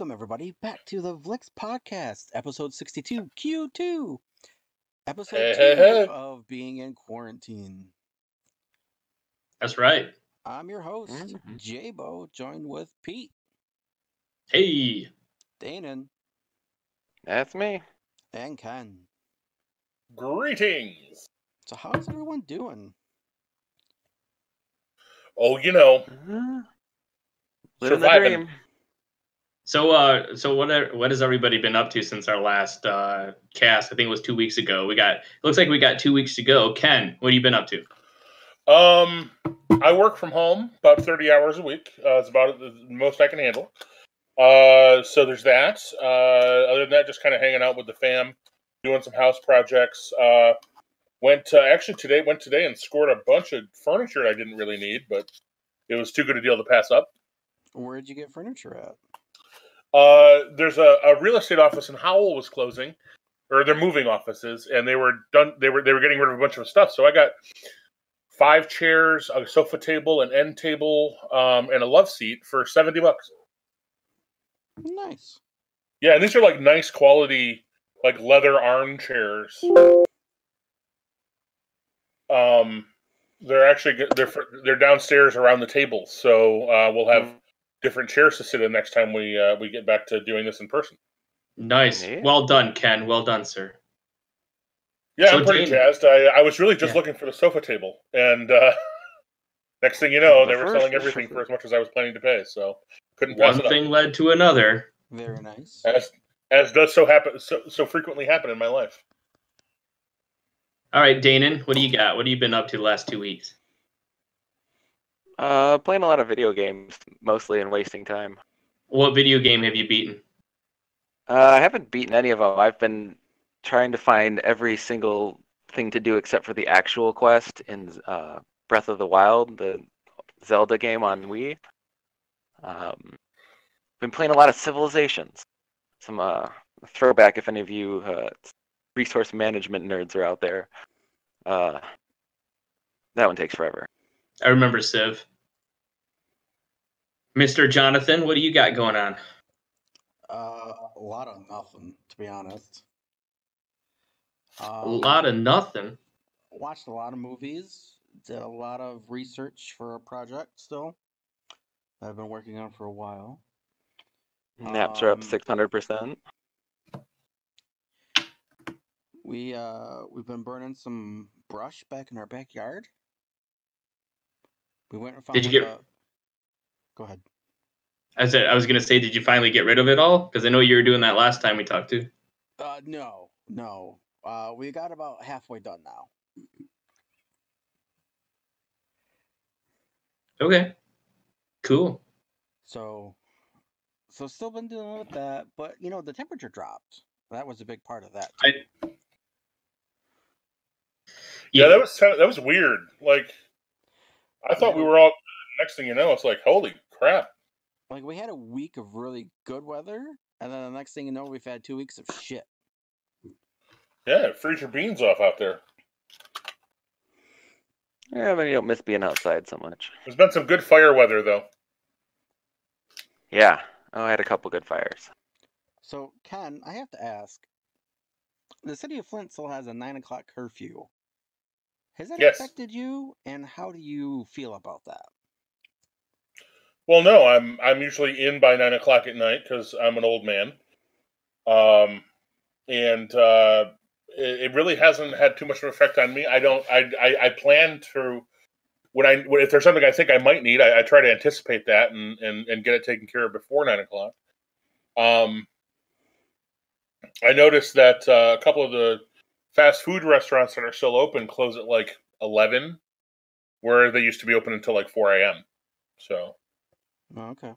Welcome, everybody, back to the Vlixx Podcast, episode 62, Q2. Episode Hey, 2 hey, hey. of being in quarantine. That's right. I'm your host, Mm-hmm. Mhm. Jabo, joined with Pete, Hey, Danen, That's me. and Ken. Greetings. So, how's everyone doing? Oh, you know, Living the Surviving. Dream. so uh, so what are, what has everybody been up to since our last uh cast? I think it was two weeks ago. We got looks like we got two weeks to go. Ken, what have you been up to? um, I work from home about thirty hours a week. Uh, it's about the most I can handle. Uh, so there's that. Uh, other than that, just kind of hanging out with the fam, doing some house projects. Uh, went uh, actually today. Went today and scored a bunch of furniture I didn't really need, but it was too good a deal to pass up. Where'd you get furniture at? Uh, there's a, a real estate office in Howell was closing, or they're moving offices, and they were done. They were they were getting rid of a bunch of stuff. So I got five chairs, a sofa table, an end table, um, and a love seat for seventy bucks. Nice. Yeah, and these are like nice quality, like leather armchairs. Um, they're actually good- they're for- they're downstairs around the table, so uh, we'll have different chairs to sit in next time we uh, we get back to doing this in person. Nice, Yeah. well done, Ken. Well done, sir. Yeah, So I'm pretty Dana- jazzed. I, I was really just Yeah. looking for the sofa table, and uh, next thing you know, The they were first- selling everything for as much as I was planning to pay. So couldn't pass One it thing led to another. Very nice. As as does so happen so so frequently happen in my life. All right, Danen, what do you got? What have you been up to the last two weeks? Uh, playing a lot of video games, mostly and wasting time. What video game have you beaten? Uh, I haven't beaten any of them. I've been trying to find every single thing to do except for the actual quest in uh, Breath of the Wild, the Zelda game on Wii. Um, been playing a lot of Civilizations. Some uh, throwback if any of you uh, resource management nerds are out there. Uh, that one takes forever. I remember Civ. Mr. Jonathan, what do you got going on? Uh, a lot of nothing, to be honest. A Um, lot of nothing. watched a lot of movies, did a lot of research for a project still that I've been working on for a while. Naps are up Um, six hundred percent. We uh we've been burning some brush back in our backyard. We went and found Did you get- a- Go ahead. I said I was gonna say, did you finally get rid of it all? Because I know you were doing that last time we talked to. Uh no, no. Uh we got about halfway done now. Okay. Cool. So so still been dealing with that, but you know, the temperature dropped. That was a big part of that. I- Yeah, that was that was weird. Like I thought we were all. Next thing you know, it's like holy crap. Like we had a week of really good weather, and then the next thing you know, we've had two weeks of shit. Yeah, freeze your beans off out there. Yeah, but you don't miss being outside so much. There's been some good fire weather though. Yeah. Oh, I had a couple good fires. So, Ken, I have to ask. The city of Flint still has a nine o'clock curfew. Has that Yes. affected you, and how do you feel about that? Well, no, I'm I'm usually in by nine o'clock at night because I'm an old man, um, and uh, it, it really hasn't had too much of an effect on me. I don't. I I, I plan to when I when, if there's something I think I might need, I, I try to anticipate that and, and and get it taken care of before nine o'clock. Um, I noticed that uh, a couple of the fast food restaurants that are still open close at like eleven, where they used to be open until like four a.m. So. Oh, okay.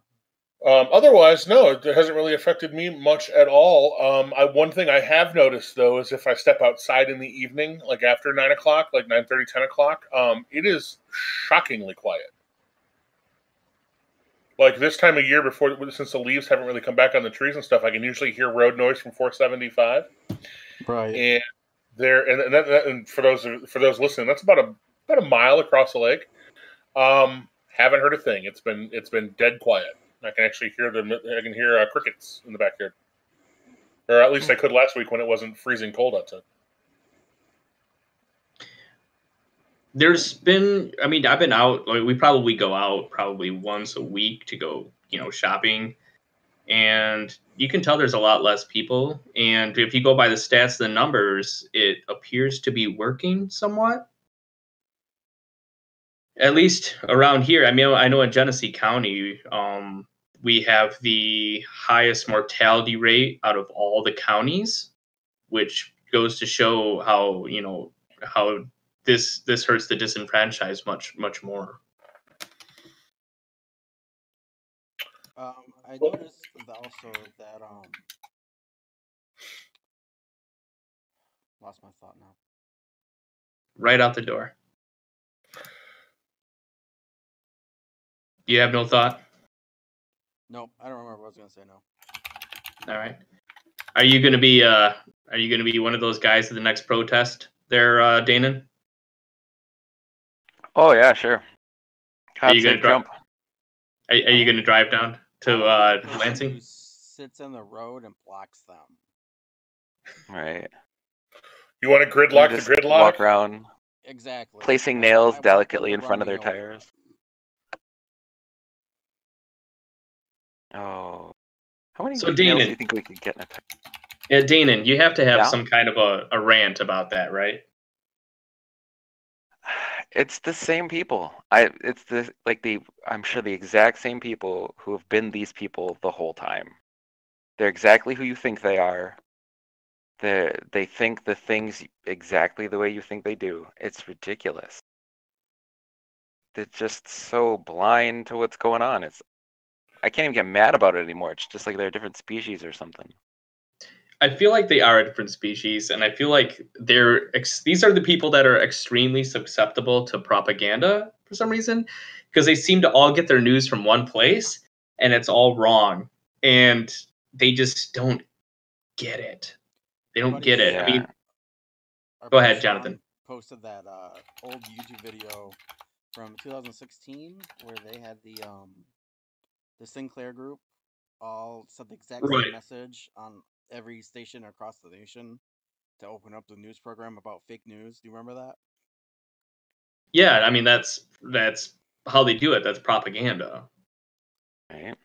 Um, otherwise, no, it hasn't really affected me much at all. Um, I, one thing I have noticed though is if I step outside in the evening, like after nine o'clock, like 9 30 10 o'clock, um, it is shockingly quiet. Like this time of year, before since the leaves haven't really come back on the trees and stuff, I can usually hear road noise from 475, Right. and there, and, and, that, and for those for those listening, that's about a about a mile across the lake. Um, haven't heard a thing. It's been it's been dead quiet. I can actually hear them. I can hear uh, crickets in the backyard, or at least I could last week when it wasn't freezing cold outside. There's been, I mean, I've been out. Like, we probably go out probably once a week to go, you know, shopping, and you can tell there's a lot less people. And if you go by the stats, the numbers, it appears to be working somewhat. At least around here, I mean, I know in Genesee County, um, we have the highest mortality rate out of all the counties, which goes to show how you know how this this hurts the disenfranchised much much more. Um, I noticed also that um, lost my thought now. Right out the door. You have no thought. Nope, I don't remember what I was gonna say no. All right. Are you gonna be uh Are you gonna be one of those guys at the next protest there, uh, Danen? Oh yeah, sure. Are you gonna save drop- Trump. Are, are you gonna drive down to uh, The Lansing? Who sits in the road and blocks them. Right. You want to gridlock the gridlock? Walk around Exactly. placing nails delicately in front of their tires. Oh. How many So, nails do you think we could get in a tire? Yeah, Danen, you have to have Yeah? some kind of a, a rant about that, right? It's the same people. I it's the like the I'm sure the exact same people who have been these people the whole time. They're exactly who you think they are. They they think the things exactly the way you think they do. It's ridiculous. They're just so blind to what's going on. It's I can't even get mad about it anymore. It's just like they're a different species or something. I feel like they are a different species, and I feel like they're ex- these are the people that are extremely susceptible to propaganda for some reason, because they seem to all get their news from one place, and it's all wrong, and they just don't get it. They don't Buddy, get it. I mean, Our Go ahead, Jonathan. Posted that uh, old YouTube video from 2016 where they had the um the Sinclair group all said the exact Right. same message on every station across the nation to open up the news program about fake news. Do you remember that? yeah, I mean that's that's how they do it. That's propaganda. Right.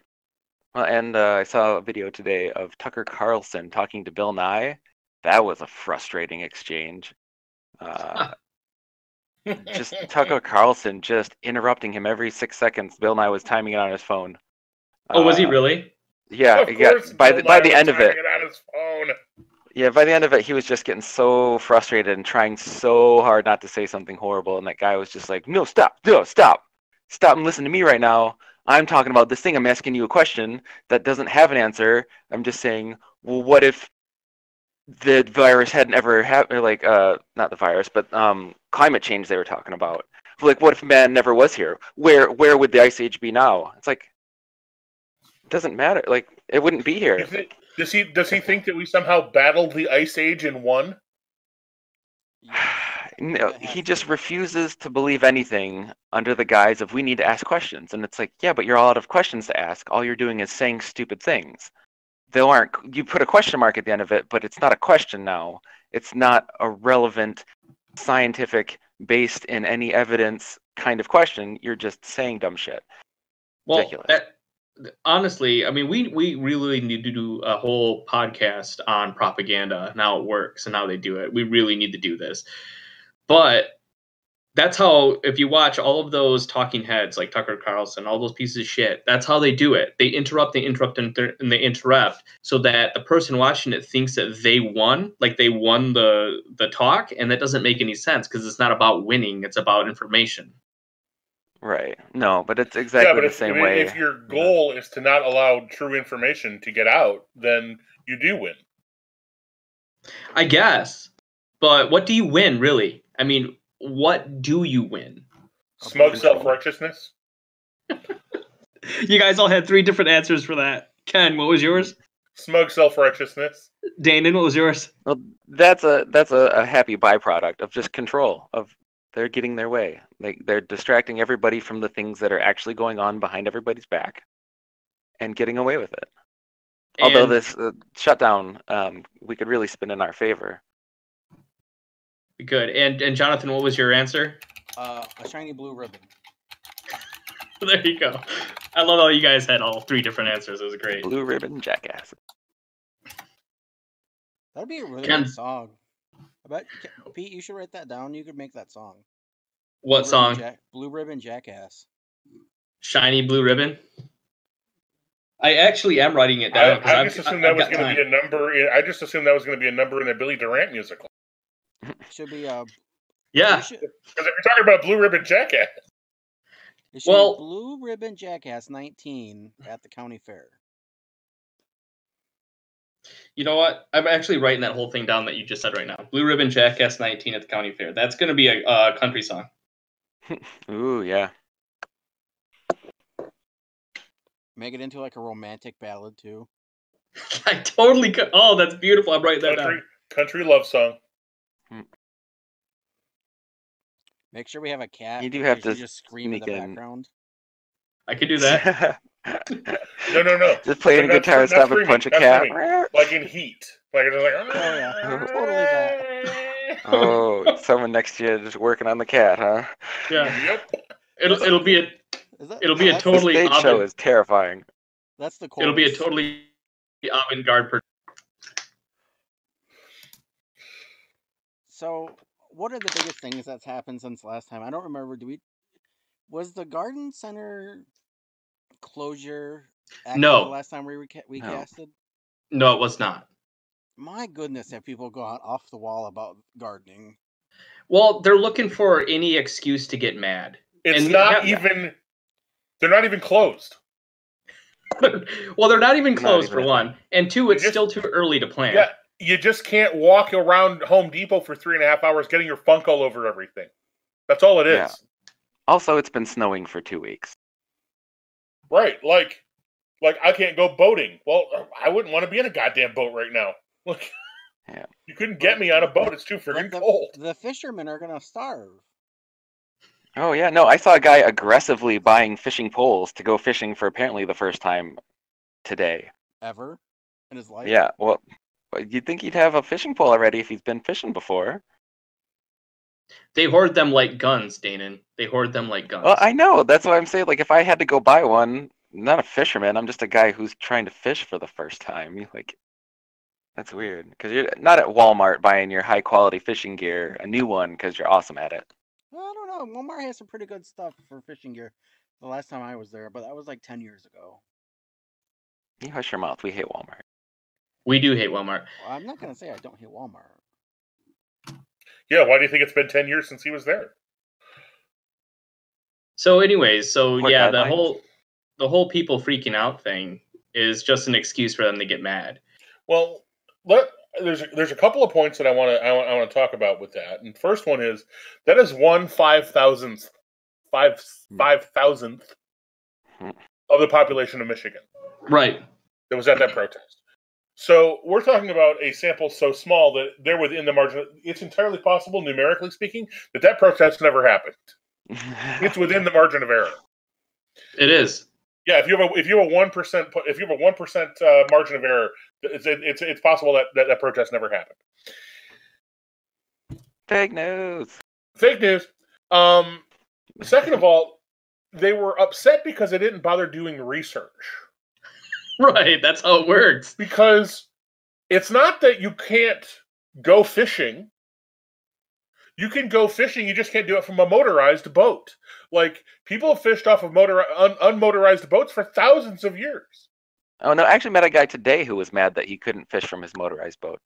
Well, and uh, I saw a video today of Tucker Carlson talking to Bill Nye. That was a frustrating exchange. Uh, just Tucker Carlson just interrupting him every six seconds. Bill Nye was timing it on his phone. Oh, was he Uh, really? Yeah, of yeah. By the by the end of it, phone. yeah, by the end of it, he was just getting so frustrated and trying so hard not to say something horrible, and that guy was just like, "No, stop, no, stop, stop and listen to me right now. I'm talking about this thing. I'm asking you a question that doesn't have an answer. I'm just saying, well, what if the virus hadn't ever happened? Like, uh, not the virus, but um, climate change they were talking about. Like, what if man never was here? Where where would the ice age be now? It's like, it doesn't matter. Like, it wouldn't be here. You think- Does he does he think that we somehow battled the ice age and won? No, he just refuses to believe anything under the guise of we need to ask questions. And it's like, yeah, but you're all out of questions to ask. All you're doing is saying stupid things. They aren't you put a question mark at the end of it, but it's not a question now. It's not a relevant scientific based in any evidence kind of question. You're just saying dumb shit. Well, Ridiculous. that, honestly, I mean, we we really need to do a whole podcast on propaganda and how it works and how they do it. We really need to do this. But that's how if you watch all of those talking heads like Tucker Carlson, all those pieces of shit, that's how they do it. They interrupt, they interrupt, and th- and they interrupt so that the person watching it thinks that they won, like they won the the talk, and that doesn't make any sense because it's not about winning; it's about information. Right. No, but it's exactly yeah, but the if, same if, way. if your goal is to not allow true information to get out, then you do win. I guess. But what do you win, really? I mean, what do you win? Smug self righteousness. You guys all had three different answers for that. Ken, what was yours? Smug self righteousness. Danen, what was yours? Well, that's a that's a, a happy byproduct of just control of they're getting their way. They they're distracting everybody from the things that are actually going on behind everybody's back, and getting away with it. Although this uh, shutdown, um, we could really spin in our favor. good. And and Jonathan, what was your answer? Uh, a shiny blue ribbon. there you go. I love how you guys had all three different answers. It was great. Blue ribbon jackass. That'd be a really Ken- good song. I bet Pete, you should write that down. You could make that song. What Blue song? Ribbon Jack- blue ribbon jackass. Shiny blue ribbon. I actually am writing it down. I, I I've- just assumed I've that was going to be a number. In, I just assumed that was going to be a number in the Billy Durant musical. Should be uh. Yeah. Because if you're talking about Blue Ribbon Jackass, it should Well- blue ribbon jackass 19 at the county fair. You know what? I'm actually writing that whole thing down that you just said right now. Blue Ribbon Jackass 19 at the county fair. That's going to be a uh, country song. Ooh, yeah. Make it into like a romantic ballad too. I totally could. Oh, that's beautiful. I'm writing that country down. country love song. Make sure we have a cat. You do have because to just scream in the in. background. I could do that. No, no, no. Just playing a guitar, not stop and punch a not cat. Like in Heat. Like it's like. Oh, yeah. Totally. Oh, someone next to you just working on the cat, huh? yeah. Yep. It'll it'll be a that, It'll be a Totally the stage show is terrifying. That's the it'll be a totally avant-garde. Per- So, what are the biggest things that's happened since last time? I don't remember. Do we? Was the garden center closure active No. the last time we reca- we No. casted? no, it was not. My goodness, have people gone off the wall about gardening? Well, they're looking for any excuse to get mad. It's And not yeah- even. They're not even closed. well, they're not even Not closed even for a one, and two, it's just- still too early to plant. Yeah, you just can't walk around Home Depot for three and a half hours getting your funk all over everything. That's all it is. Yeah. Also, it's been snowing for two weeks. Right. Like, like I can't go boating. Well, I wouldn't want to be in a goddamn boat right now. Look, Yeah. you couldn't get me on a boat. It's too But freaking the, cold. the fishermen are gonna starve. Oh yeah, no, I saw a guy aggressively buying fishing poles to go fishing for apparently the first time today. Ever in his life? Yeah, well, you'd think he'd have a fishing pole already if he's been fishing before. They hoard them like guns, Danen. They hoard them like guns. Well, I know. That's what I'm saying. Like, if I had to go buy one, not a fisherman. I'm just a guy who's trying to fish for the first time. Like, that's weird because you're not at Walmart buying your high quality fishing gear, a new one because you're awesome at it. Well, I don't know. Walmart has some pretty good stuff for fishing gear. The last time I was there, but that was like ten years ago. You hush your mouth. We hate Walmart. we do hate Walmart. Well, I'm not gonna say I don't hate Walmart. Yeah. Why do you think it's been ten years since he was there? So, anyways, so Poor yeah, the guidelines. whole the whole people freaking out thing is just an excuse for them to get mad. Well, let there's there's a couple of points that I want to I want, I want to talk about with that. And first one is that is one five thousandth five five thousandth Hmm. of the population of Michigan Right. that was at that protest. So we're talking about a sample so small that they're within the margin. It's entirely possible, numerically speaking, that that protest never happened. It's within the margin of error. It is. Yeah, if you have a if you have a one percent if you have a one percent uh, margin of error, it's it's it's possible that, that that protest never happened. Fake news. Fake news. Um, second of all, they were upset because they didn't bother doing research. Right. That's how it works. Because it's not that you can't go fishing. You can go fishing, you just can't do it from a motorized boat. Like people have fished off of motor un, unmotorized boats for thousands of years. Oh no, I actually met a guy today who was mad that he couldn't fish from his motorized boat.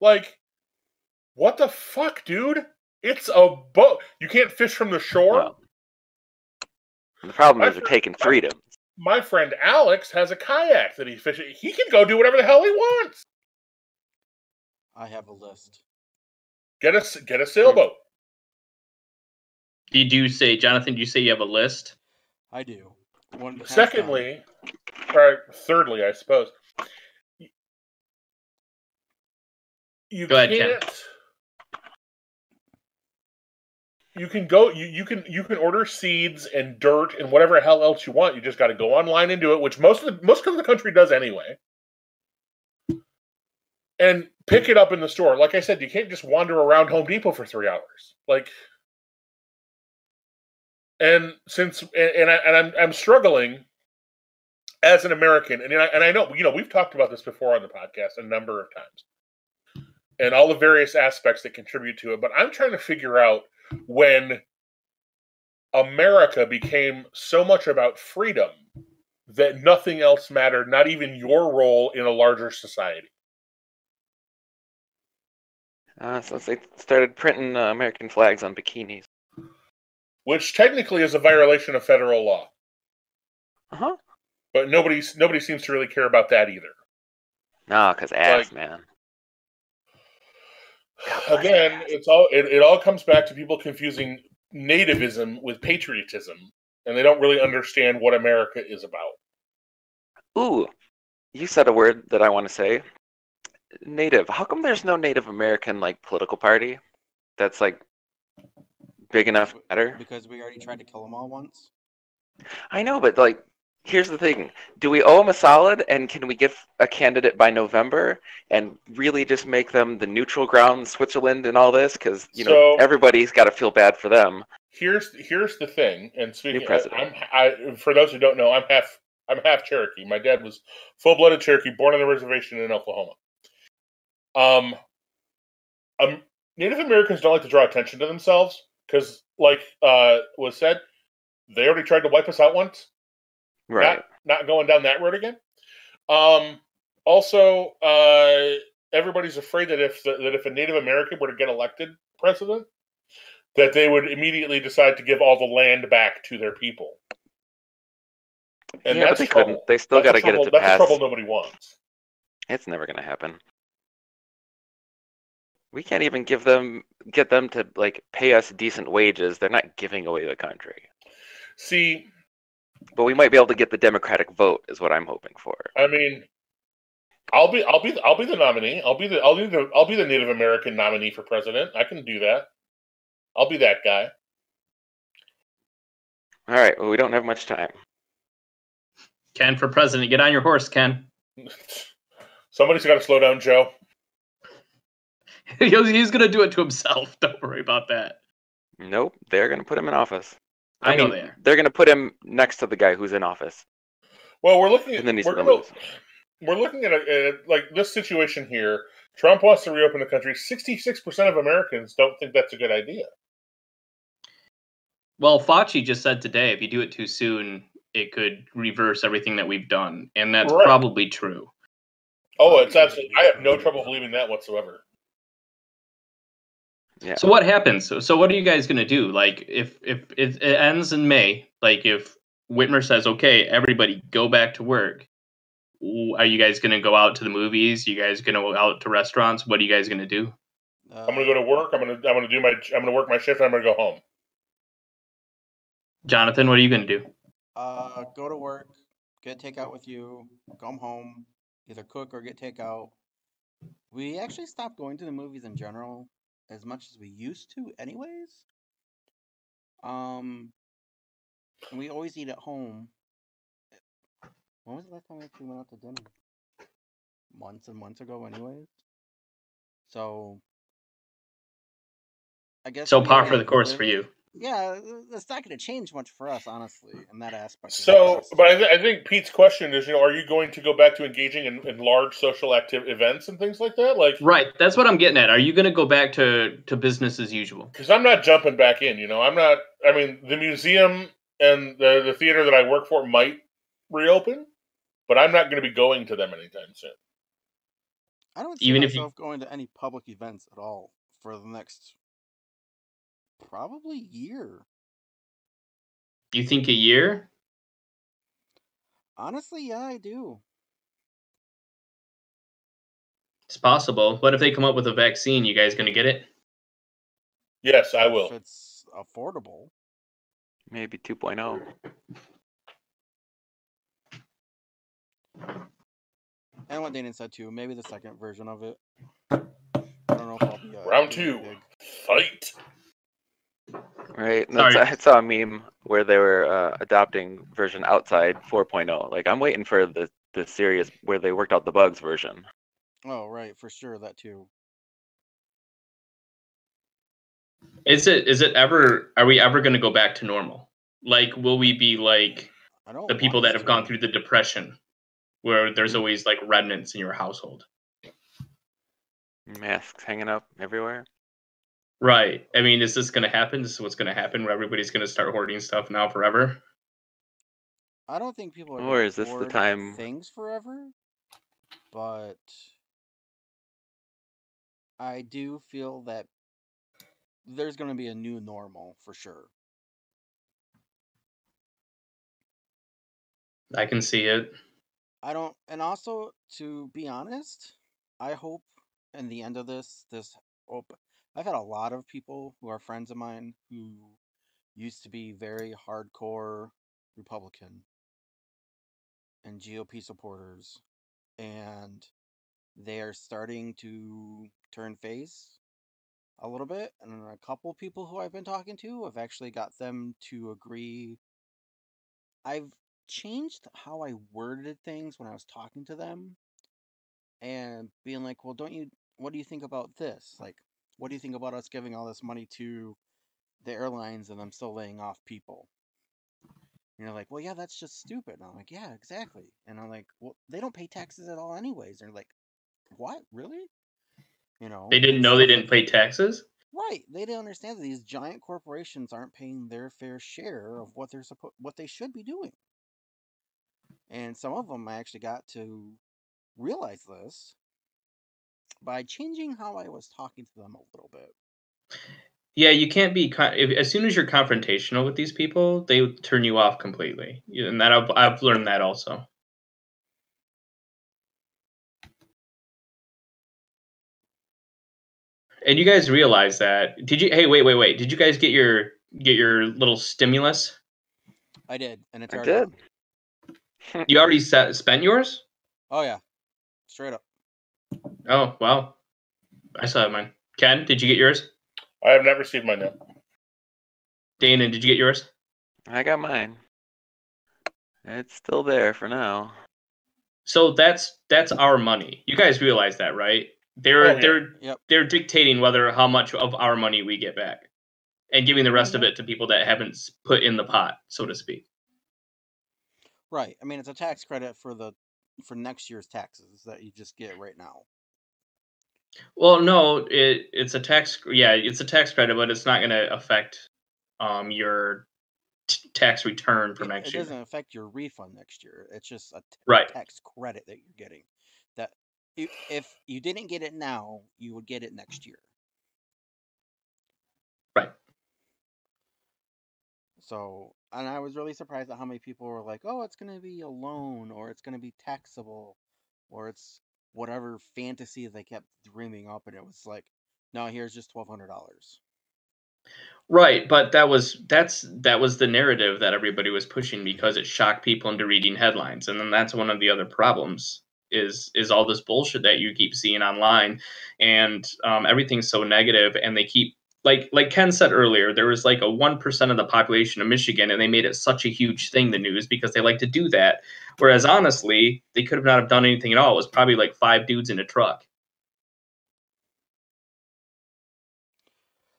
Like, what the fuck, dude? It's a boat. You can't fish from the shore. Well, the problem I is they're taking freedom. My friend Alex has a kayak that he fishes. He can go do whatever the hell he wants. I have a list. Get a s- get a sailboat. Did you say, Jonathan? Did you say you have a list? I do. One. hands down. Secondly, or thirdly, I suppose, you Go ahead, Ken. You can go you, you can you can order seeds and dirt and whatever hell else you want. You just got to go online and do it, which most of the most of the country does anyway. And pick it up in the store. Like I said, you can't just wander around Home Depot for three hours. Like, and since and, and, I, and I'm I'm struggling as an American, and I, and I know you know we've talked about this before on the podcast a number of times, and all the various aspects that contribute to it. But I'm trying to figure out when America became so much about freedom that nothing else mattered, not even your role in a larger society. Uh, since they started printing uh, American flags on bikinis. Which technically is a violation of federal law. Uh huh. But nobody nobody seems to really care about that either. No, because ass, Like- man. Again, it's all it, it all comes back to people confusing nativism with patriotism, and they don't really understand what America is about. Ooh, you said a word that I want to say. Native. How come there's no Native American like political party that's like big enough to matter? Because we already tried to kill them all once. I know, but like, here's the thing: Do we owe them a solid, and can we get a candidate by November and really just make them the neutral ground, Switzerland, and all this? Because you know So- everybody's got to feel bad for them. Here's here's the thing, and speaking, president. I'm I for those who don't know, I'm half I'm half Cherokee. My dad was full blooded Cherokee, born on the reservation in Oklahoma. Um, um, Native Americans don't like to draw attention to themselves because, like uh, was said, they already tried to wipe us out once. Right. Not not going down that road again. Um, also, uh, everybody's afraid that if the, that if a Native American were to get elected president, that they would immediately decide to give all the land back to their people. And yeah, but that's they trouble. couldn't. They still got to get it to That's pass. trouble nobody wants. It's never gonna happen. We can't even give them get them to like pay us decent wages. They're not giving away the country. See, But we might be able to get the Democratic vote, is what I'm hoping for. I mean, I'll be I'll be I'll be the nominee. I'll be the I'll be the I'll be the Native American nominee for president. I can do that. I'll be that guy. All right. Well, we don't have much time. Ken for president. Get on your horse, Ken. Somebody's got to slow down, Joe. he's, he's gonna do it to himself. Don't worry about that. Nope. They're gonna put him in office. I, know mean, they are. They're gonna put him next to the guy who's in office, Well, we're looking at and then he's we're, gonna gonna- we're looking at, a, at like this situation here. Trump wants to reopen the country. Sixty-six percent of Americans don't think that's a good idea. Well, Fauci just said today, if you do it too soon, it could reverse everything that we've done, and that's Right. probably true. Oh, it's absolutely. I have no trouble believing that whatsoever. Yeah. So what happens? So, so what are you guys gonna do? Like, if if, if it ends in May, like if Whitmer says, "Okay, everybody go back to work," are you guys gonna go out to the movies? you guys gonna go out to restaurants? What are you guys gonna do? Uh, I'm gonna go to work. I'm gonna I'm gonna do my I'm gonna work my shift. and I'm gonna go home. Jonathan, what are you gonna do? Uh, go to work, get takeout with you, come home, either cook or get takeout. We actually stopped going to the movies in general as much as we used to, anyways. Um, and we always eat at home. When was the last time we actually went out to dinner? Months and months ago, anyways. So, I guess. So par for the course live- for you. Yeah, it's not going to change much for us, honestly, in that aspect. So, but I, th- I think Pete's question is, you know, are you going to go back to engaging in, in large social active events and things like that? Like, Right, that's what I'm getting at. Are you gonna go back to to business as usual? because I'm not jumping back in. You know, I'm not. I mean, the museum and the the theater that I work for might reopen, but I'm not going to be going to them anytime soon. I don't see even if you- myself going to any public events at all for the next probably year. You think a year? Honestly, yeah, I do. It's possible. What if they come up with a vaccine? You guys gonna get it? Yes, I will. If it's affordable. Maybe oh. 2.0. And what Dana said too, maybe the second version of it. I don't know if I'll be uh, Round two. big. Fight. Right. And Sorry. that's, I saw a meme where they were uh, adopting version outside 4.0. Like I'm waiting for the the serious where they worked out the bugs version. Oh, right, for sure, that too. Is it is it ever are we ever going to go back to normal? Like will we be like the people that us have gone through the depression where there's always like remnants in your household? Masks hanging up everywhere. Right. I mean, is this going to happen? This is what's going to happen where everybody's going to start hoarding stuff now forever? I don't think people are. Or is this the time- things forever? But I do feel that there's going to be a new normal for sure. I can see it. I don't, and also to be honest, I hope in the end of this, this op- I've had a lot of people who are friends of mine who used to be very hardcore Republican and GOP supporters, and they are starting to turn face a little bit. And a couple people who I've been talking to have actually got them to agree. I've changed how I worded things when I was talking to them and being like, well, don't you, what do you think about this? Like, what do you think about us giving all this money to the airlines and them still laying off people? And you're like, well, yeah, that's just stupid. And I'm like, yeah, exactly. And I'm like, well, they don't pay taxes at all, anyways. And they're like, what? Really? You know, They didn't know they didn't pay taxes? Right. They didn't understand that these giant corporations aren't paying their fair share of what they're supposed what they should be doing. And some of them I actually got to realize this by changing how I was talking to them a little bit. Yeah, you can't be as soon as you're confrontational with these people, they turn you off completely. And that I've, I've learned that also. And you guys realize that? Did you? Hey, wait, wait, wait! Did you guys get your get your little stimulus? I did, and it's I already did. You already set, spent yours? Oh yeah. Straight up. Oh, wow! I saw mine. Ken, did you get yours? I have not received mine yet. Dana, did you get yours? I got mine. It's still there for now. So that's that's our money. You guys realize that, right? They're Oh, yeah. they're Yep. they're dictating whether how much of our money we get back, and giving the rest of Mhm. it to people that haven't put in the pot, so to speak. Right. I mean it's a tax credit for the for next year's taxes that you just get right now. Well, no, it it's a tax. Yeah, it's a tax credit, but it's not going to affect um your t- tax return for It- next it year. It doesn't affect your refund next year. It's just a t- Right. tax credit that you're getting. That you, if you didn't get it now, you would get it next year. Right. So, and I was really surprised at how many people were like, "Oh, it's going to be a loan, or it's going to be taxable, or it's whatever fantasy they kept dreaming up," and it was like, "No, here's just twelve hundred dollars." Right, but that was that's that was the narrative that everybody was pushing because it shocked people into reading headlines, and then that's one of the other problems is is all this bullshit that you keep seeing online, and um, everything's so negative, and they keep like like Ken said earlier, there was like a one percent of the population of Michigan, and they made it such a huge thing the news because they like to do that. Whereas honestly, they could have not have done anything at all. It was probably like five dudes in a truck.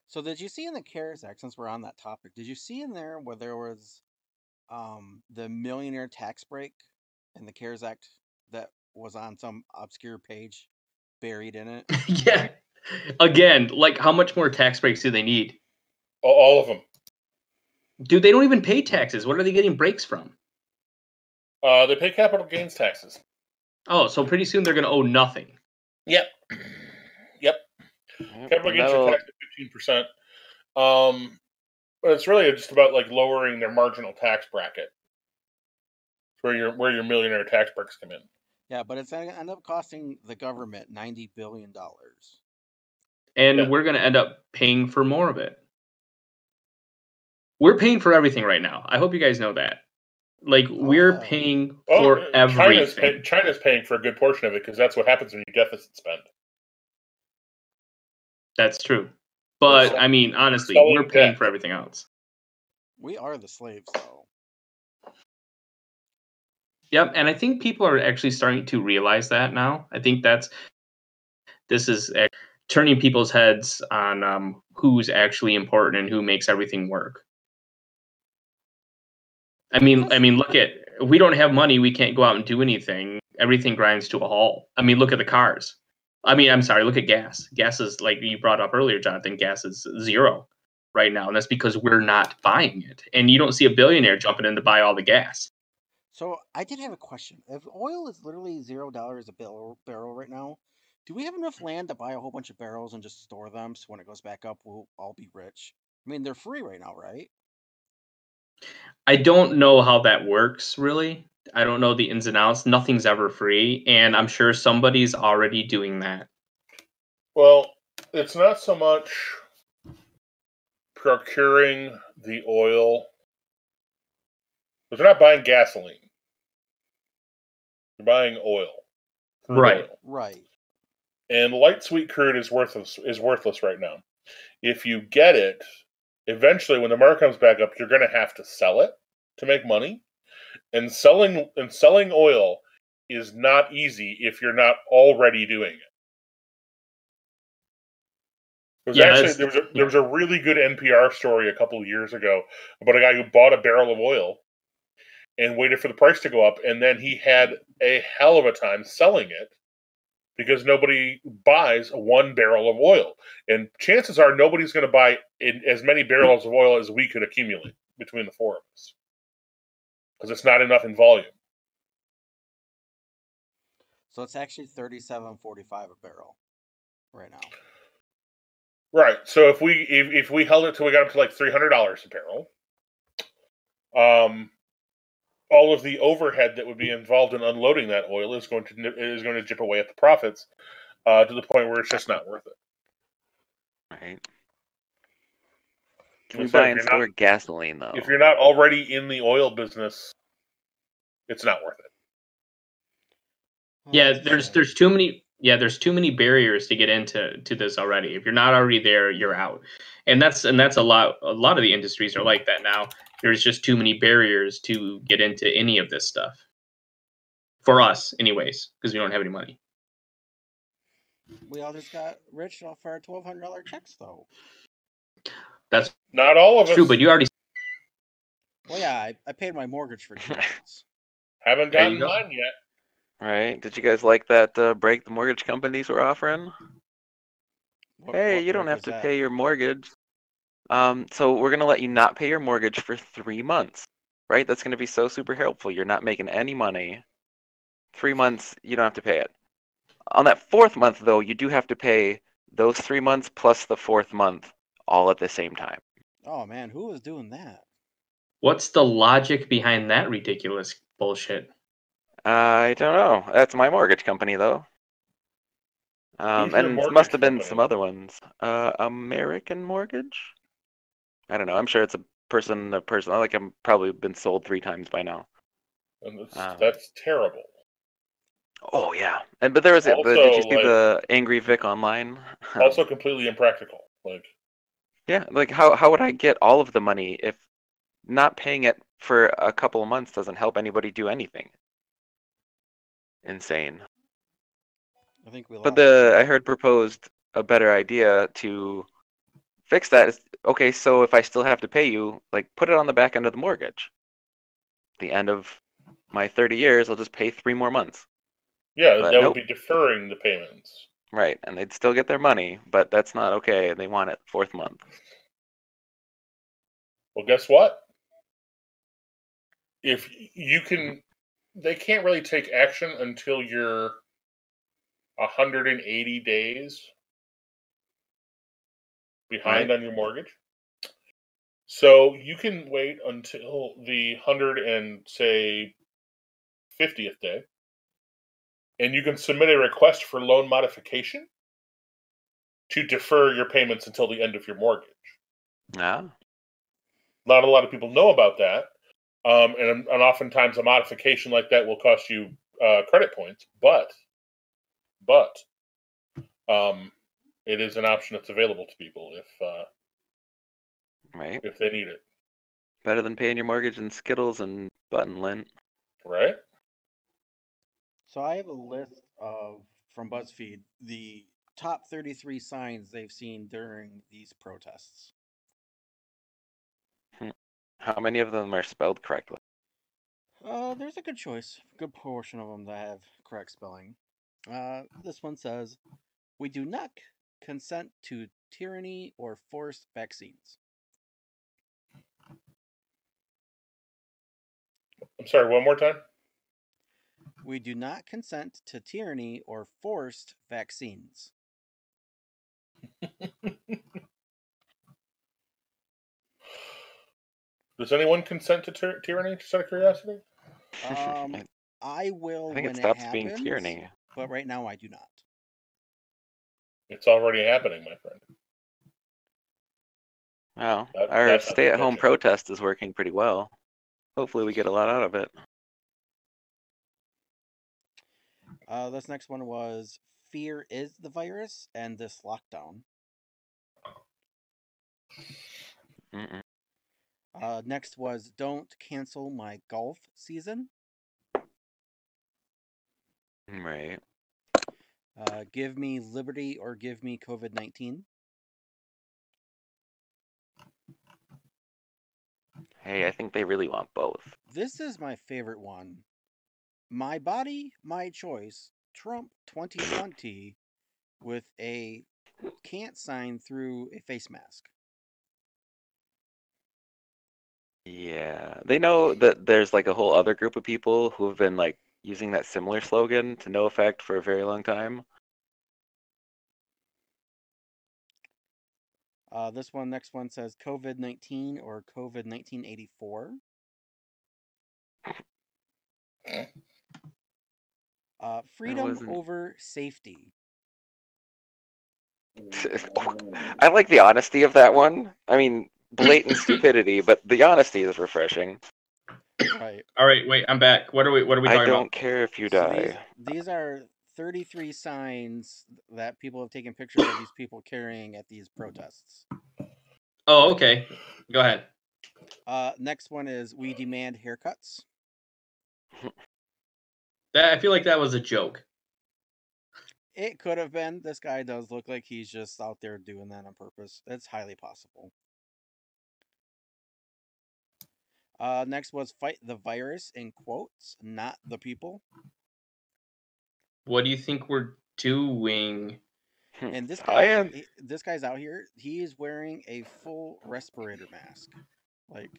So, did you see in the CARES Act, since we're on that topic, did you see in there where there was um, the millionaire tax break in the CARES Act that was on some obscure page buried in it? yeah. Again, like how much more tax breaks do they need? All, all of them. Dude, they don't even pay taxes. What are they getting breaks from? Uh, they pay capital gains taxes. Oh, so pretty soon they're going to owe nothing. Yep. Yep. Yep, Capital gains that'll- are taxed at fifteen percent. Um, but it's really just about like lowering their marginal tax bracket. Where your where your millionaire tax breaks come in. Yeah, but it's going to end up costing the government $90 billion. And Yeah. we're going to end up paying for more of it. We're paying for everything right now. I hope you guys know that. Like, we're Oh. paying Oh, for uh, China's, pay, everything. China's paying for a good portion of it because that's what happens when you deficit spend. That's true. But I mean, honestly, Selling we're paying debt. for everything else. We are the slaves, though. Yep, and I think people are actually starting to realize that now. I think that's this is ac- turning people's heads on um, who's actually important and who makes everything work. I mean, I mean, look at we don't have money, we can't go out and do anything. Everything grinds to a halt. I mean, look at the cars. I mean, I'm sorry, look at gas. Gas is like you brought up earlier, Jonathan. Gas is zero right now, and that's because we're not buying it. And you don't see a billionaire jumping in to buy all the gas. So I did have a question. If oil is literally zero dollars a barrel right now, do we have enough land to buy a whole bunch of barrels and just store them so when it goes back up, we'll all be rich? I mean, they're free right now, right? I don't know how that works really. I don't know the ins and outs. Nothing's ever free, and I'm sure somebody's already doing that. Well, it's not so much procuring the oil. But they're not buying gasoline. They're buying oil. Right. oil. Right. And light sweet crude is worthless is worthless right now. If you get it, eventually when the market comes back up, you're gonna have to sell it to make money. And selling and selling oil is not easy if you're not already doing it. There was Yeah, actually there was a there was a really good NPR story a couple of years ago about a guy who bought a barrel of oil and waited for the price to go up, and then he had a hell of a time selling it because nobody buys one barrel of oil, and chances are nobody's going to buy in as many barrels of oil as we could accumulate between the four of us because it's not enough in volume. So it's actually thirty-seven forty-five a barrel right now. Right. So if we if, if we held it till we got up to like three hundred dollars a barrel, um, all of the overhead that would be involved in unloading that oil is going to nip- is going to chip away at the profits uh, to the point where it's just not worth it. Right. Can we So if buy and you're not- store gasoline though? If you're not already in the oil business, it's not worth it. Yeah, there's there's too many yeah, there's too many barriers to get into to this already. If you're not already there, you're out. And that's and that's a lot a lot of the industries are like that now. There's just too many barriers to get into any of this stuff. For us, anyways, because we don't have any money. We all just got rich off our twelve hundred dollar checks, though. That's Not all of us true, but you already Well, yeah, I, I paid my mortgage for two months. haven't gotten go. mine yet. Right? Did you guys like that uh, break the mortgage companies were offering? What- hey, what you don't have to that? pay your mortgage. Um, so we're gonna let you not pay your mortgage for three months, right? That's gonna be so super helpful. You're not making any money. Three months, you don't have to pay it. On that fourth month, though, you do have to pay those three months plus the fourth month all at the same time. Oh man, who was doing that? what's the logic behind that ridiculous bullshit? I don't know. That's my mortgage company, though. Um, and mortgage must have been some other ones. Uh, American Mortgage. I don't know. I'm sure it's a person, a person. Like I'm probably been sold three times by now. And that's, Ah. that's terrible. Oh yeah, and but there was it. Did you see like- the Angry Vic online? Also, completely impractical. Like, yeah, like how how would I get all of the money if not paying it for a couple of months doesn't help anybody do anything? Insane. I think we. But the. I heard proposed a better idea to fix that. Is, okay, so if I still have to pay you, like put it on the back end of the mortgage. The end of my 30 years, I'll just pay three more months. yeah, But that nope. would be deferring the payments. Right, and they'd still get their money, but that's not okay. They want it fourth month. Well, guess what? If you can, they can't really take action until you're 180 days behind Right. on your mortgage. So you can wait until the 100 and say 50th day, and you can submit a request for loan modification to defer your payments until the end of your mortgage Ah, not a lot of people know about that. Um, and, and oftentimes a modification like that will cost you uh, credit points. But, but, um, it is an option that's available to people if uh, Right. if they need it. Better than paying your mortgage in Skittles and button lint. Right? So I have a list of from BuzzFeed the top 33 signs they've seen during these protests. How many of them are spelled correctly? Uh, there's a good choice, good portion of them that have correct spelling. Uh, this one says, "We do not consent to tyranny or forced vaccines." I'm sorry, one more time. We do not consent to tyranny or forced vaccines. Does anyone consent to tyr- tyranny? Just out of curiosity. Um, I will. I think when it stops being happens, tyranny. but right now I do not. It's already happening, my friend. Well, That- our stay-at-home protest is working pretty well. Hopefully, we get a lot out of it. Uh, this next one was fear is the virus and this lockdown. Mm-mm. Uh, next was don't cancel my golf season. Right. Uh, give me liberty or give me COVID 19. Hey, I think they really want both. This is my favorite one. My body, my choice. Trump 2020 with a can't sign through a face mask. Yeah, they know that there's like a whole other group of people who have been like using that similar slogan to no effect for a very long time. Uh, this one, next one says COVID 19 or COVID 1984. Uh, freedom over safety. I like the honesty of that one. I mean, blatant stupidity, but the honesty is refreshing. Right. All right, wait, I'm back. What are we? What are we I talking don't about? care if you So these, die. these are 33 signs that people have taken pictures of these people carrying at these protests. Oh, okay. Go ahead. Uh, next one is we demand haircuts. That I feel like that was a joke. It could have been. This guy does look like he's just out there doing that on purpose. It's highly possible. Uh, next was fight the virus in quotes, not the people. What do you think we're doing? And this I guy, am. this guy's out here. He is wearing a full respirator mask, like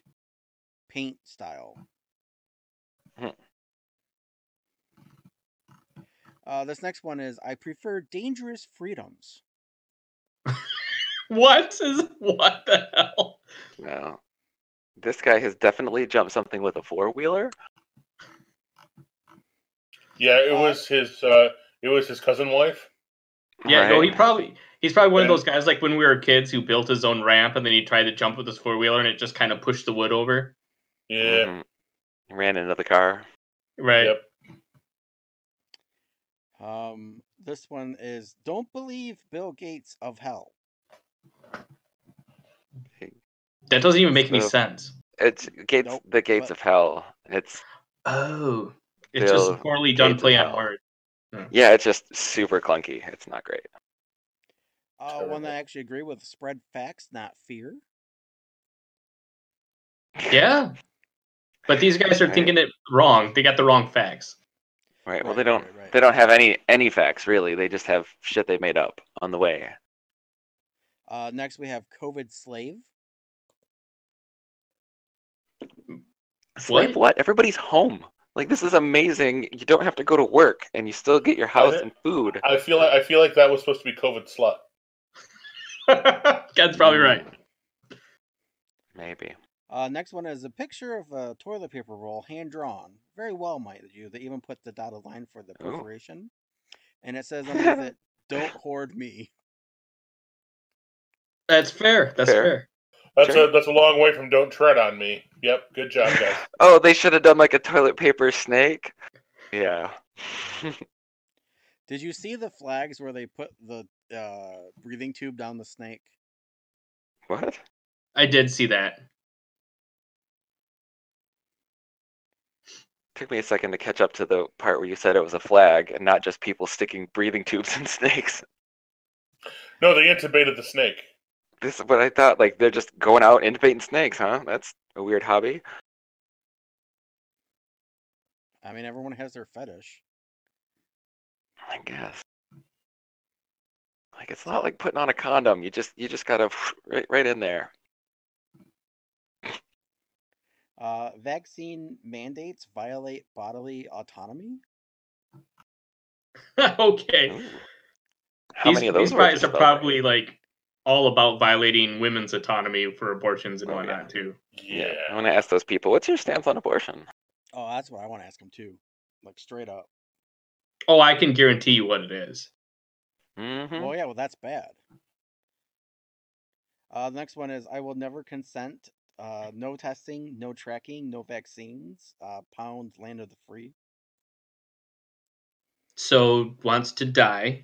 paint style. Hmm. Uh, this next one is I prefer dangerous freedoms. What is what the hell? No. This guy has definitely jumped something with a four wheeler. Yeah, it was his. Uh, it was his cousin wife. Yeah, no, he probably he's probably one of those guys like when we were kids who built his own ramp and then he tried to jump with his four wheeler and it just kind of pushed the wood over. Yeah. Mhm. Ran into the car. Right. Yep. Um, this one is don't believe Bill Gates of hell. That doesn't even make any So- sense. It's gates, Nope, the gates but- of hell. It's Oh. It's just a poorly done play on hell. words. yeah, it's just super clunky. It's not great. Uh, one that I actually agree with spread facts, not fear. Yeah. But these guys are Right. thinking it wrong. They got the wrong facts. Right. Well, Right, they don't. right, right. They don't have any any facts really. They just have shit they made up on the way. Uh, next we have COVID slave. Slave what? Everybody's home. Like this is amazing. You don't have to go to work, and you still get your house and food. I feel like I feel like that was supposed to be COVID slut. That's probably right. Maybe. Uh, next one is a picture of a toilet paper roll, hand drawn. Very well, might you. They even put the dotted line for the Ooh. perforation, and it says underneath it, "Don't hoard me." That's fair. That's Fair. fair. That's Sure. a that's a long way from don't tread on me. Yep, good job, guys. Oh, they should have done like a toilet paper snake. Yeah. Did you see the flags where they put the uh, breathing tube down the snake? What? I did see that. Took me a second to catch up to the part where you said it was a flag and not just people sticking breathing tubes in snakes. No, they intubated the snake. This is what I thought. Like they're just going out intubating snakes, huh? That's a weird hobby. I mean, everyone has their fetish. I guess. Like it's not like putting on a condom. You just you just gotta right right in there. Uh, vaccine mandates violate bodily autonomy. okay. Ooh. How these, many of those these were are probably like all about violating women's autonomy for abortions and Oh, whatnot yeah. too. Yeah. I want to ask those people, what's your stance on abortion? Oh, that's what I want to ask them too. Like straight up. Oh, I can guarantee you what it is. Mm-hmm. Oh yeah, well that's bad. Uh, the next one is I will never consent. Uh, no testing, no tracking, no vaccines. Uh, pound land of the free. So wants to die.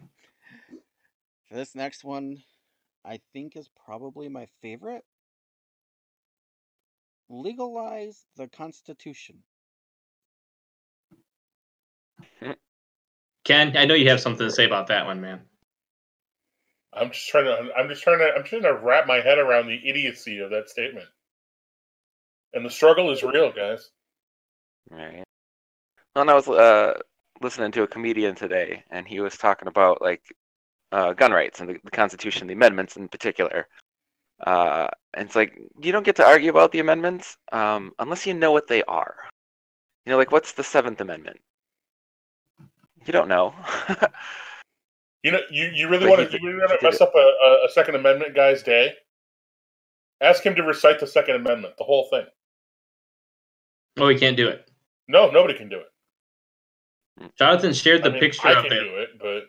This next one, I think is probably my favorite. Legalize the Constitution. Ken, I know you have something to say about that one, man. I'm just trying to. I'm just trying to. I'm trying to wrap my head around the idiocy of that statement. And the struggle is real, guys. Right. Well, and I was uh, listening to a comedian today, and he was talking about like uh, gun rights and the, the Constitution, the amendments in particular. Uh, and it's like you don't get to argue about the amendments um, unless you know what they are. You know, like what's the Seventh Amendment? You don't know. You know, you, you really want to did- really wanna mess it. up a, a, a Second Amendment guy's day. Ask him to recite the Second Amendment, the whole thing. Oh, we can't do it. No, nobody can do it. Jonathan shared the I mean, picture I of can it. do it, but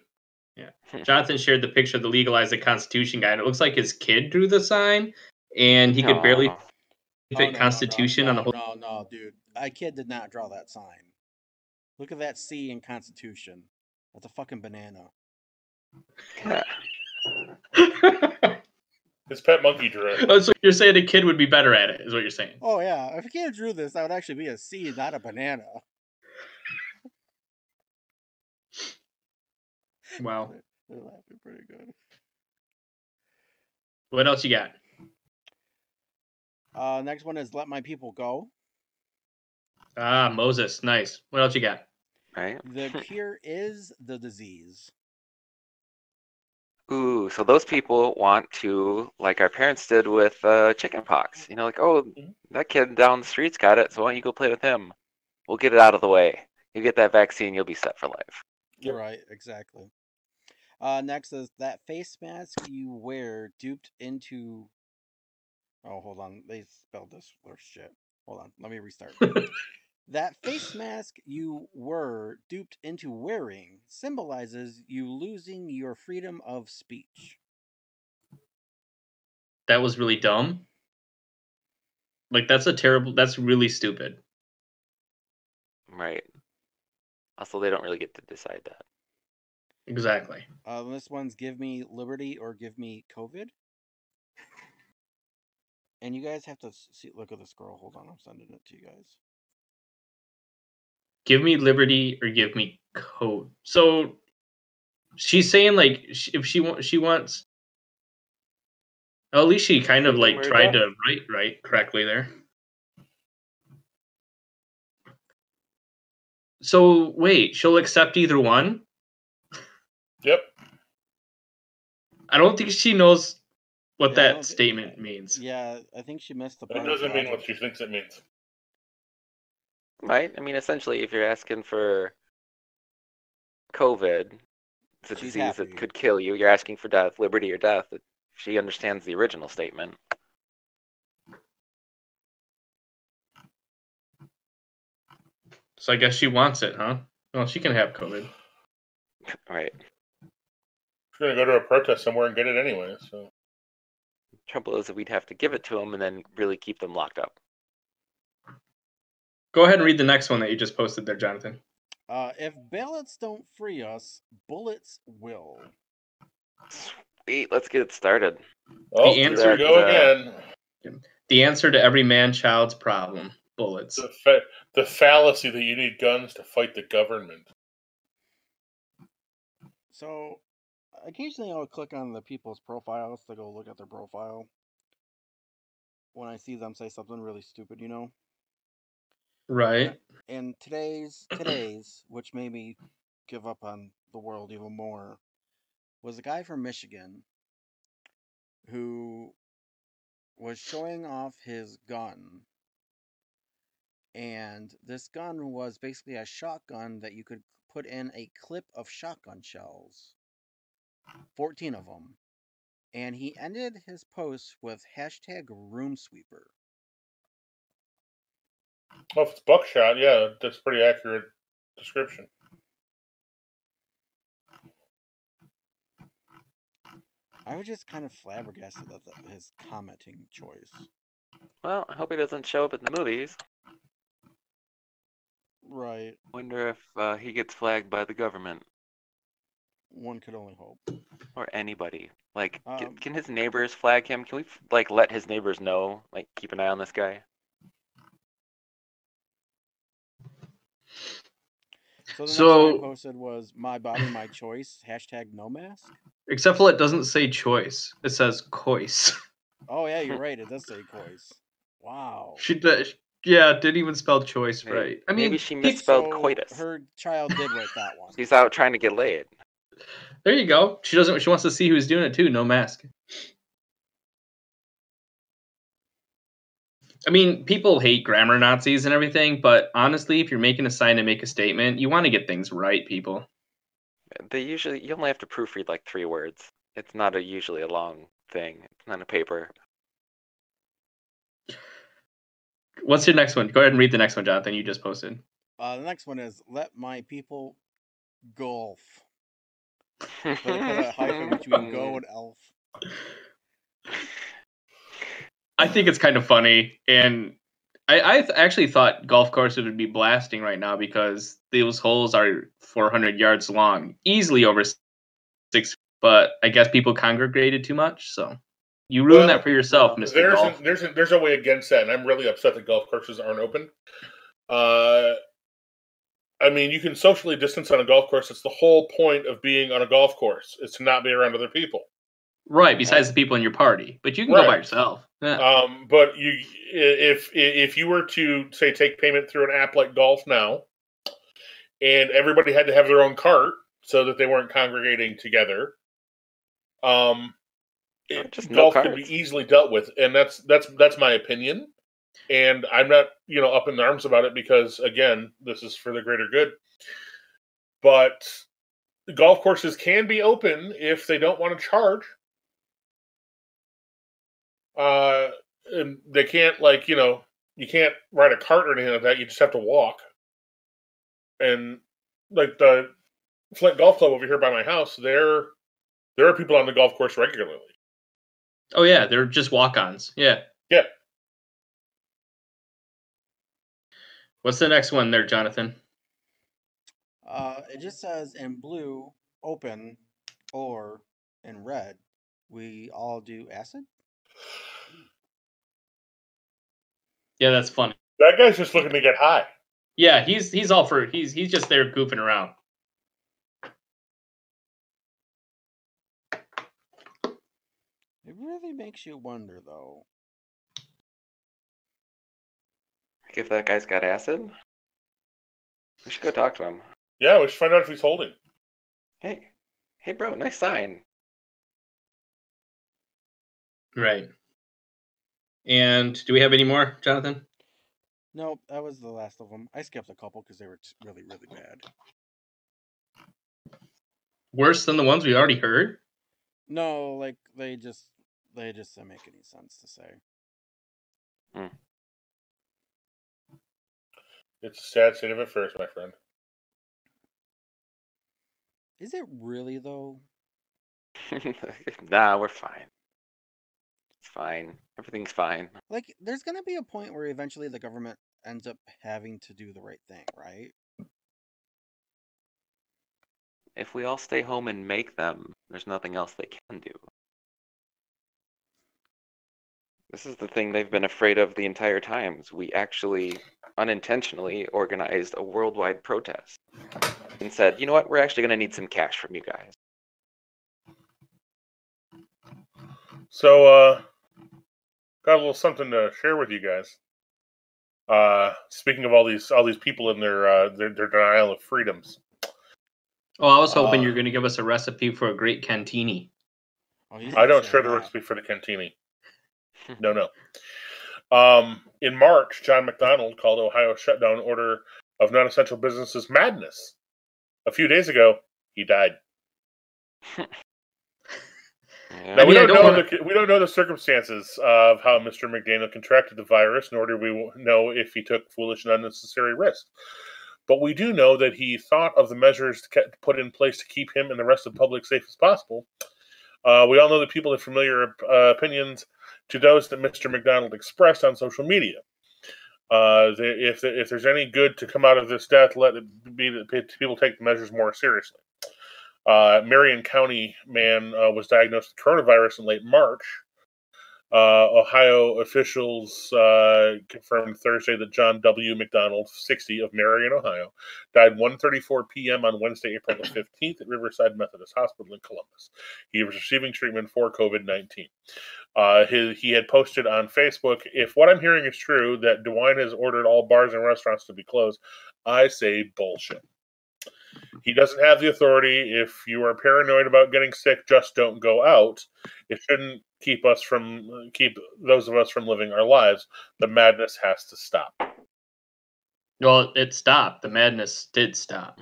Jonathan shared the picture of the legalize the Constitution guy, and it looks like his kid drew the sign, and he could barely Aw. fit Oh, no, no, no, Constitution no, on the whole. No, no, dude. My kid did not draw that sign. Look at that C in Constitution. That's a fucking banana. Yeah. his pet monkey drew it. oh, so you're saying a kid would be better at it, is what you're saying? Oh yeah, if a kid drew this, that would actually be a C, not a banana. Wow. They're laughing pretty good. What else you got? Uh, next one is let my people go. Ah, Moses. Nice. What else you got? Right. The cure is the disease. Ooh, so those people want to, like our parents did with uh, chickenpox. You know, like, oh, Mhm. that kid down the street's got it, so why don't you go play with him? We'll get it out of the way. You get that vaccine, you'll be set for life. You're Right, exactly. Uh, next is that face mask you wear duped into. Oh, hold on. They spelled this worse shit. Hold on. Let me restart. that face mask you were duped into wearing symbolizes you losing your freedom of speech. That was really dumb. Like that's a terrible. That's really stupid. Right. Also, they don't really get to decide that. Exactly. Uh, this one's give me liberty or give me COVID. And you guys have to see. Look at this girl. Hold on, I'm sending it to you guys. Give me liberty or give me code. So she's saying like if she wants, she wants. Well, at least she kind of like tried to write right correctly there. So wait, she'll accept either one. Yep. I don't think she knows what Yeah, that don't statement means. Yeah, I think she missed the That part. doesn't mean what she thinks it means. Right? I mean, essentially, if you're asking for COVID, it's a She's disease happy. that could kill you. You're asking for death, liberty or death. She understands the original statement. So I guess she wants it, huh? Well, she can have COVID. Right. She's gonna go to a protest somewhere and get it anyway. So Trouble is that we'd have to give it to them and then really keep them locked up. Go ahead and read the next one that you just posted there, Jonathan. Uh, if ballots don't free us, bullets will. Sweet, let's get it started. Oh, The answer go uh, again. The answer to every man child's problem: bullets. The, fa- the fallacy that you need guns to fight the government. So, occasionally I'll click on the people's profiles to go look at their profile. When I see them say something really stupid, you know. Right. And today's today's, which made me give up on the world even more, was a guy from Michigan who was showing off his gun. And this gun was basically a shotgun that you could put in a clip of shotgun shells. 14 of them. And he ended his post with hashtag room sweeper. Oh, if it's buckshot, yeah, that's a pretty accurate description. I was just kind of flabbergasted at the, his commenting choice. Well, I hope he doesn't show up in the movies. Right. Wonder if uh, he gets flagged by the government One could only hope. or anybody. Like, can, Um, can his neighbors flag him? Can we like let his neighbors know? Like, keep an eye on this guy. So the next So- one I posted was my body, my choice. Hashtag no mask. Except for it doesn't say choice. It says coice. Oh yeah, you're right. It does say coice. Wow. She does. Yeah, didn't even spell choice Maybe- right. I mean, maybe she misspelled So coitus. Her child did write that one. He's out trying to get laid. There you go. She doesn't. She wants to see who's doing it too. No mask. I mean, people hate grammar Nazis and everything, but honestly, if you're making a sign to make a statement, you want to get things right, people. They usually you only have to proofread like three words. It's not a usually a long thing. It's not a paper. What's your next one? Go ahead and read the next one, Jonathan. You just posted. Uh, the next one is let my people golf. But they put a hyphen between go and elf. I think it's kind of funny, and I, I th- actually thought golf courses would be blasting right now because those holes are 400 yards long, easily over six. But I guess people congregated too much, so you ruined Well, that for yourself, Mister There's Golf. a, there's a, there's a way against that, and I'm really upset that golf courses aren't open. Uh, I mean, you can socially distance on a golf course. It's the whole point of being on a golf course. Is to not be around other people. Right, besides the people in your party, but you can go by yourself. Yeah. Um, but you, if if you were to say take payment through an app like Golf Now, and everybody had to have their own cart so that they weren't congregating together, um, Or it- just no golf could be easily dealt with, and that's that's that's my opinion. And I'm not, you know, up in arms about it because again, this is for the greater good. But golf courses can be open if they don't want to charge uh and they can't like you know you can't ride a cart or anything like that you just have to walk and like the flint golf club over here by my house there there are people on the golf course regularly oh yeah, they're just walk-ons. Yeah. Yeah. What's the next one there, Jonathan? Uh, it just says in blue, open, or in red, we all do acid. Yeah, that's funny. that guy's just looking to get high Yeah, he's he's all for he's he's just there goofing around. It really makes you wonder, though. If that guy's got acid, we should go talk to him. yeah we should find out if he's holding Hey, hey, bro, nice sign. Right. And do we have any more, Jonathan? No, that was the last of them. I skipped a couple because they were t- really, really bad. Worse than the ones we already heard? No, like they just they just didn't make any sense to say. Hmm. It's a sad state of affairs my friend Is it really though? nah, we're fine. It's fine. Everything's fine. Like, there's gonna be a point where eventually the government ends up having to do the right thing, right? if we all stay home and make them, there's nothing else they can do. This is the thing they've been afraid of the entire time. is We actually unintentionally organized a worldwide protest and said, you know what, we're actually going to need some cash from you guys. So, uh, got a little something to share with you guys. Uh, speaking of all these all these people in their uh, their, their denial of freedoms. Oh, I was hoping Uh, you were going to give us a recipe for a great cantini. Oh, I don't saying share the recipe for the cantini. No, no. Um, in March, John McDonald called Ohio shutdown order of non-essential businesses madness. A few days ago, he died. Yeah. Now I we mean, I don't, don't know wanna- the we don't know the circumstances of how Mr. McDaniel contracted the virus, nor do we know if he took foolish and unnecessary risks. But we do know that he thought of the measures to put in place to keep him and the rest of the public safe as possible. Uh, we all know that people have familiar uh, opinions to those that Mr. McDonald expressed on social media. Uh, if if there's any good to come out of this death, let it be that people take the measures more seriously. Uh, Marion County man uh, was diagnosed with coronavirus in late March. Uh, Ohio officials uh, confirmed Thursday that John W. McDonald, 60, of Marion, Ohio, died 1:34 p.m. on Wednesday, April the 15th, at Riverside Methodist Hospital in Columbus. He was receiving treatment for COVID-19. Uh, his, he had posted on Facebook, "If what I'm hearing is true, that DeWine has ordered all bars and restaurants to be closed, I say bullshit." He doesn't have the authority. If you are paranoid about getting sick, just don't go out. It shouldn't keep us from keep those of us from living our lives. The madness has to stop. Well, it stopped. The madness did stop.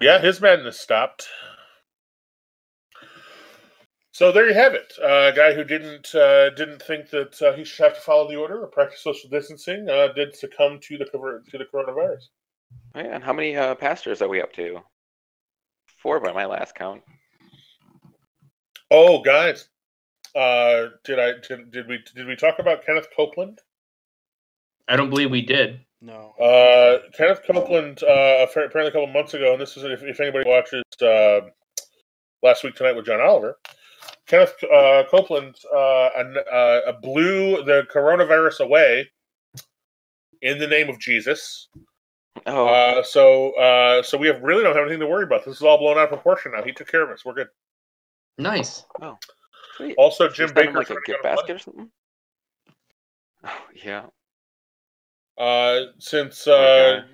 Yeah, his madness stopped. So there you have it. Uh, a guy who didn't uh, didn't think that uh, he should have to follow the order or practice social distancing uh, did succumb to the cover- to the coronavirus. Oh, yeah, and how many uh, pastors are we up to? Four by my last count. Oh, guys, uh, did I did, did we did we talk about Kenneth Copeland? I don't believe we did. No. Uh, Kenneth Copeland, uh, apparently a couple months ago, and this is if, if anybody watches uh, last week tonight with John Oliver. Kenneth uh, Copeland uh, an- uh, blew the coronavirus away in the name of Jesus. Oh, Uh, so, uh, so we have really don't have anything to worry about. This is all blown out of proportion now. He took care of us. We're good. Nice. sweet. Also, Should Jim send him, Bakker like a gift basket or something. Oh yeah. Uh, since Poor uh, guy.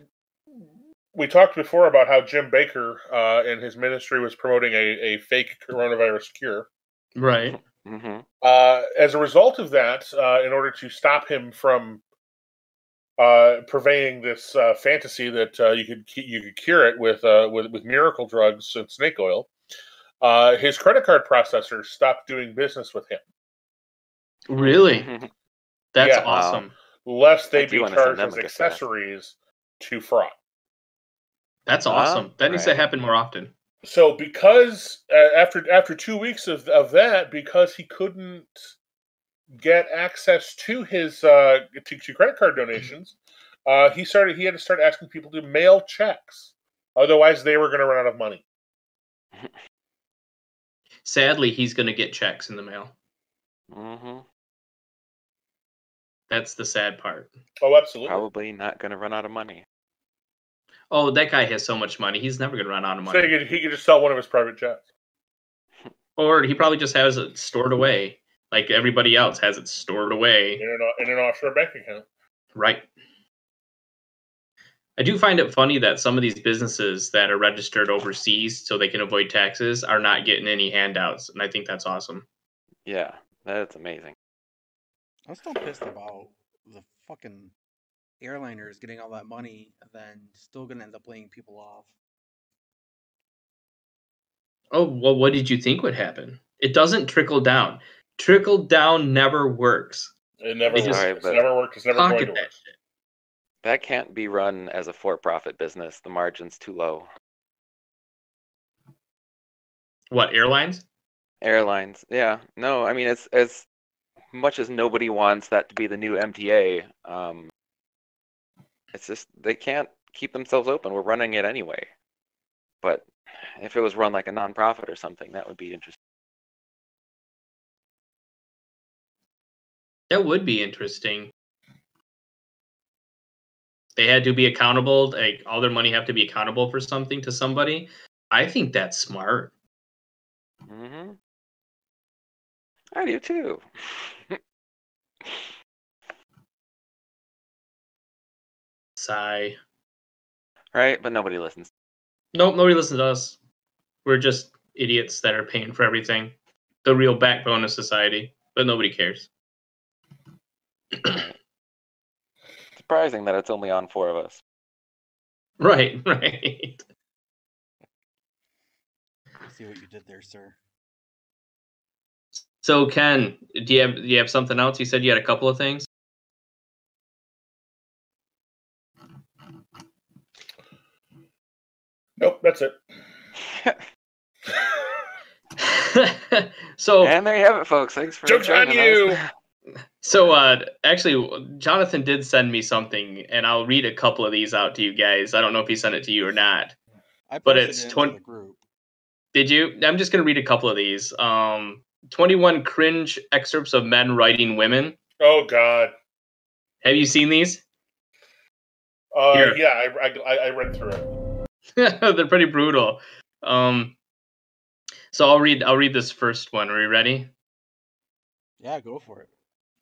we talked before about how Jim Bakker uh, and his ministry was promoting a, a fake coronavirus cure. Right. hmm Uh, as a result of that, uh, in order to stop him from uh, purveying this uh, fantasy that uh, you could you could cure it with uh, with with miracle drugs and snake oil, uh, his credit card processor stopped doing business with him, Really? That's Yeah. awesome. lest they be charged as a gift accessories to fraud. That's Ah, awesome. that needs to happen more often. So because uh, after after two weeks of, of that, because he couldn't get access to his uh, to, to credit card donations, uh, he started he had to start asking people to mail checks. Otherwise, they were going to run out of money. Sadly, he's going to get checks in the mail. hmm That's the sad part. Oh, absolutely. Probably not going to run out of money. Oh, that guy has so much money. He's never going to run out of So money. he could, he could just sell one of his private jets. Or he probably just has it stored away, like everybody else has it stored away. in an, in an offshore bank account. Right. I do find it funny that some of these businesses that are registered overseas so they can avoid taxes are not getting any handouts, and I think that's awesome. Yeah, that's amazing. I'm still pissed about the fucking airliners getting all that money and then still gonna end up laying people off. Oh, well, what did you think would happen? It doesn't trickle down. Trickle down never works. It never works. worked. Sorry, it's never worked. It's never going Pocket to that work. shit. That can't be run as a for-profit business. The margin's too low. What, airlines? Airlines, yeah. No, I mean it's as much as nobody wants that to be the new MTA. Um, it's just they can't keep themselves open. We're running it anyway. But if it was run like a nonprofit or something, that would be interesting. That would be interesting. They had to be accountable, like all their money have to be accountable for something to somebody. I think that's smart. hmm I do too. Sigh. right? But nobody listens. Nope, nobody listens to us. We're just idiots that are paying for everything. The real backbone of society, but nobody cares. Surprising that it's only on four of us. Right, right. I see what you did there, sir. So Ken, do you have do you have something else? You said you had a couple of things. Nope, that's it. so and there you have it, folks. Thanks for Joke's on joining you. us. So uh actually Jonathan did send me something and I'll read a couple of these out to you guys. I don't know if he sent it to you or not. I But it's it 20. Did you? I'm just going to read a couple of these. Um 21 cringe excerpts of men writing women. Oh God. Have you seen these? Uh, Here. yeah, I, I I read through it. They're pretty brutal. Um so I'll read I'll read this first one. Are you ready? Yeah, go for it.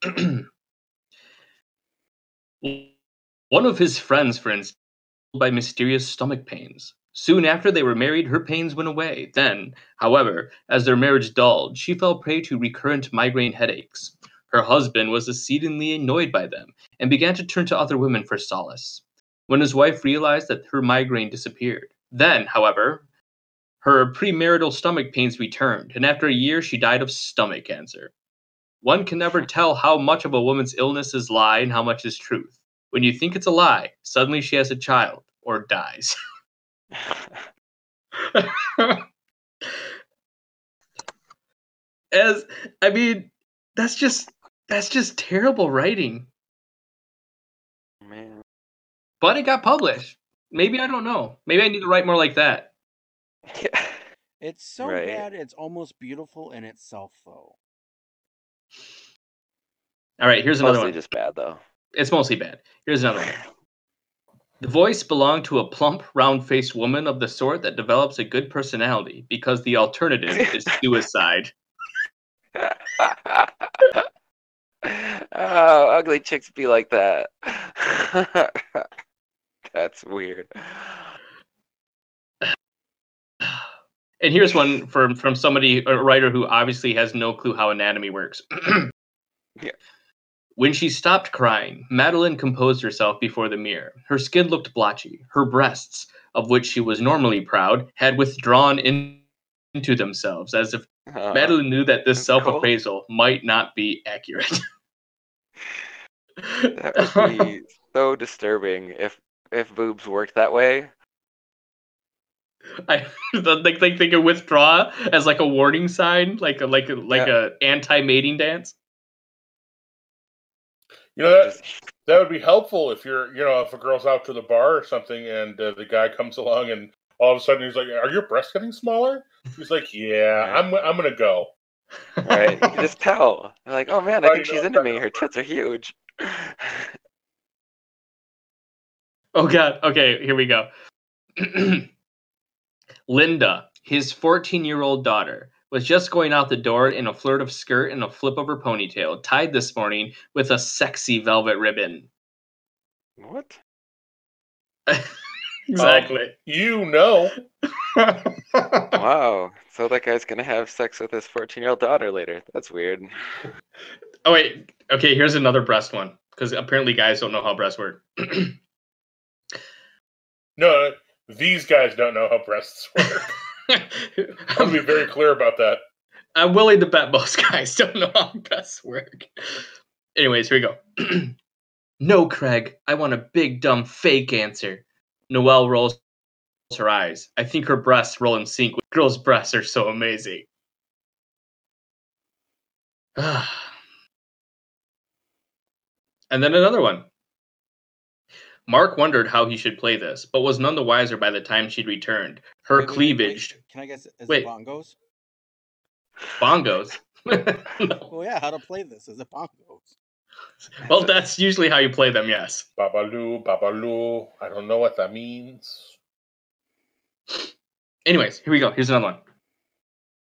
One of his friends, for instance, by mysterious stomach pains. Soon after they were married, her pains went away. Then, however, as their marriage dulled, she fell prey to recurrent migraine headaches. Her husband was exceedingly annoyed by them and began to turn to other women for solace. When his wife realized that her migraine disappeared, then, however, her premarital stomach pains returned, and after a year, she died of stomach cancer. One can never tell how much of a woman's illness is lie and how much is truth. When you think it's a lie, suddenly she has a child or dies. As I mean, that's just that's just terrible writing. Man. But it got published. Maybe I don't know. Maybe I need to write more like that. It's so Right. bad, it's almost beautiful in itself, though. All right, here's another Mostly one. just bad though. It's mostly bad. Here's another one. The voice belonged to a plump, round faced woman of the sort that develops a good personality because the alternative is suicide. oh, ugly chicks be like that. That's weird. And here's one from from somebody, a writer who obviously has no clue how anatomy works. Yeah. When she stopped crying, Madeline composed herself before the mirror. Her skin looked blotchy. Her breasts, of which she was normally proud, had withdrawn in, into themselves, as if Uh, Madeline knew that this self appraisal might not be accurate. that would be so disturbing if if boobs worked that way. I like they, they can withdraw as like a warning sign, like a like a like a anti mating dance. You know that that would be helpful if you're you know if a girl's out to the bar or something and uh, the guy comes along and all of a sudden he's like, "Are your breasts getting smaller?" He's like, "Yeah, I'm I'm gonna go." right? You can just tell. They're like, oh man, I Right, think she's into me. Her tits are huge. Oh god. Okay, here we go. Linda, his 14-year-old daughter, was just going out the door in a flirt of skirt and a flip of her ponytail, tied this morning with a sexy velvet ribbon. what? exactly. You know, Wow. So that guy's gonna have sex with his 14 year old daughter later. That's weird. oh wait. Okay, here's another breast one because apparently guys don't know how breasts work. no, these guys don't know how breasts work. I'll be very clear about that. I'm willing to bet most guys don't know how breasts work. Anyways, here we go. no, Craig, I want a big, dumb, fake answer. Noelle rolls her eyes. I think her breasts roll in sync with girls' breasts are so amazing. and then another one. Mark wondered how he should play this, but was none the wiser by the time she'd returned. Her Wait, wait, wait, cleavage, wait. Can I guess? Is Wait. it bongos? bongos. No. Well, yeah. How to play this? Is it bongos? Well, that's usually how you play them. Yes. Babaloo, Babaloo. I don't know what that means. Anyways, here we go. Here's another one.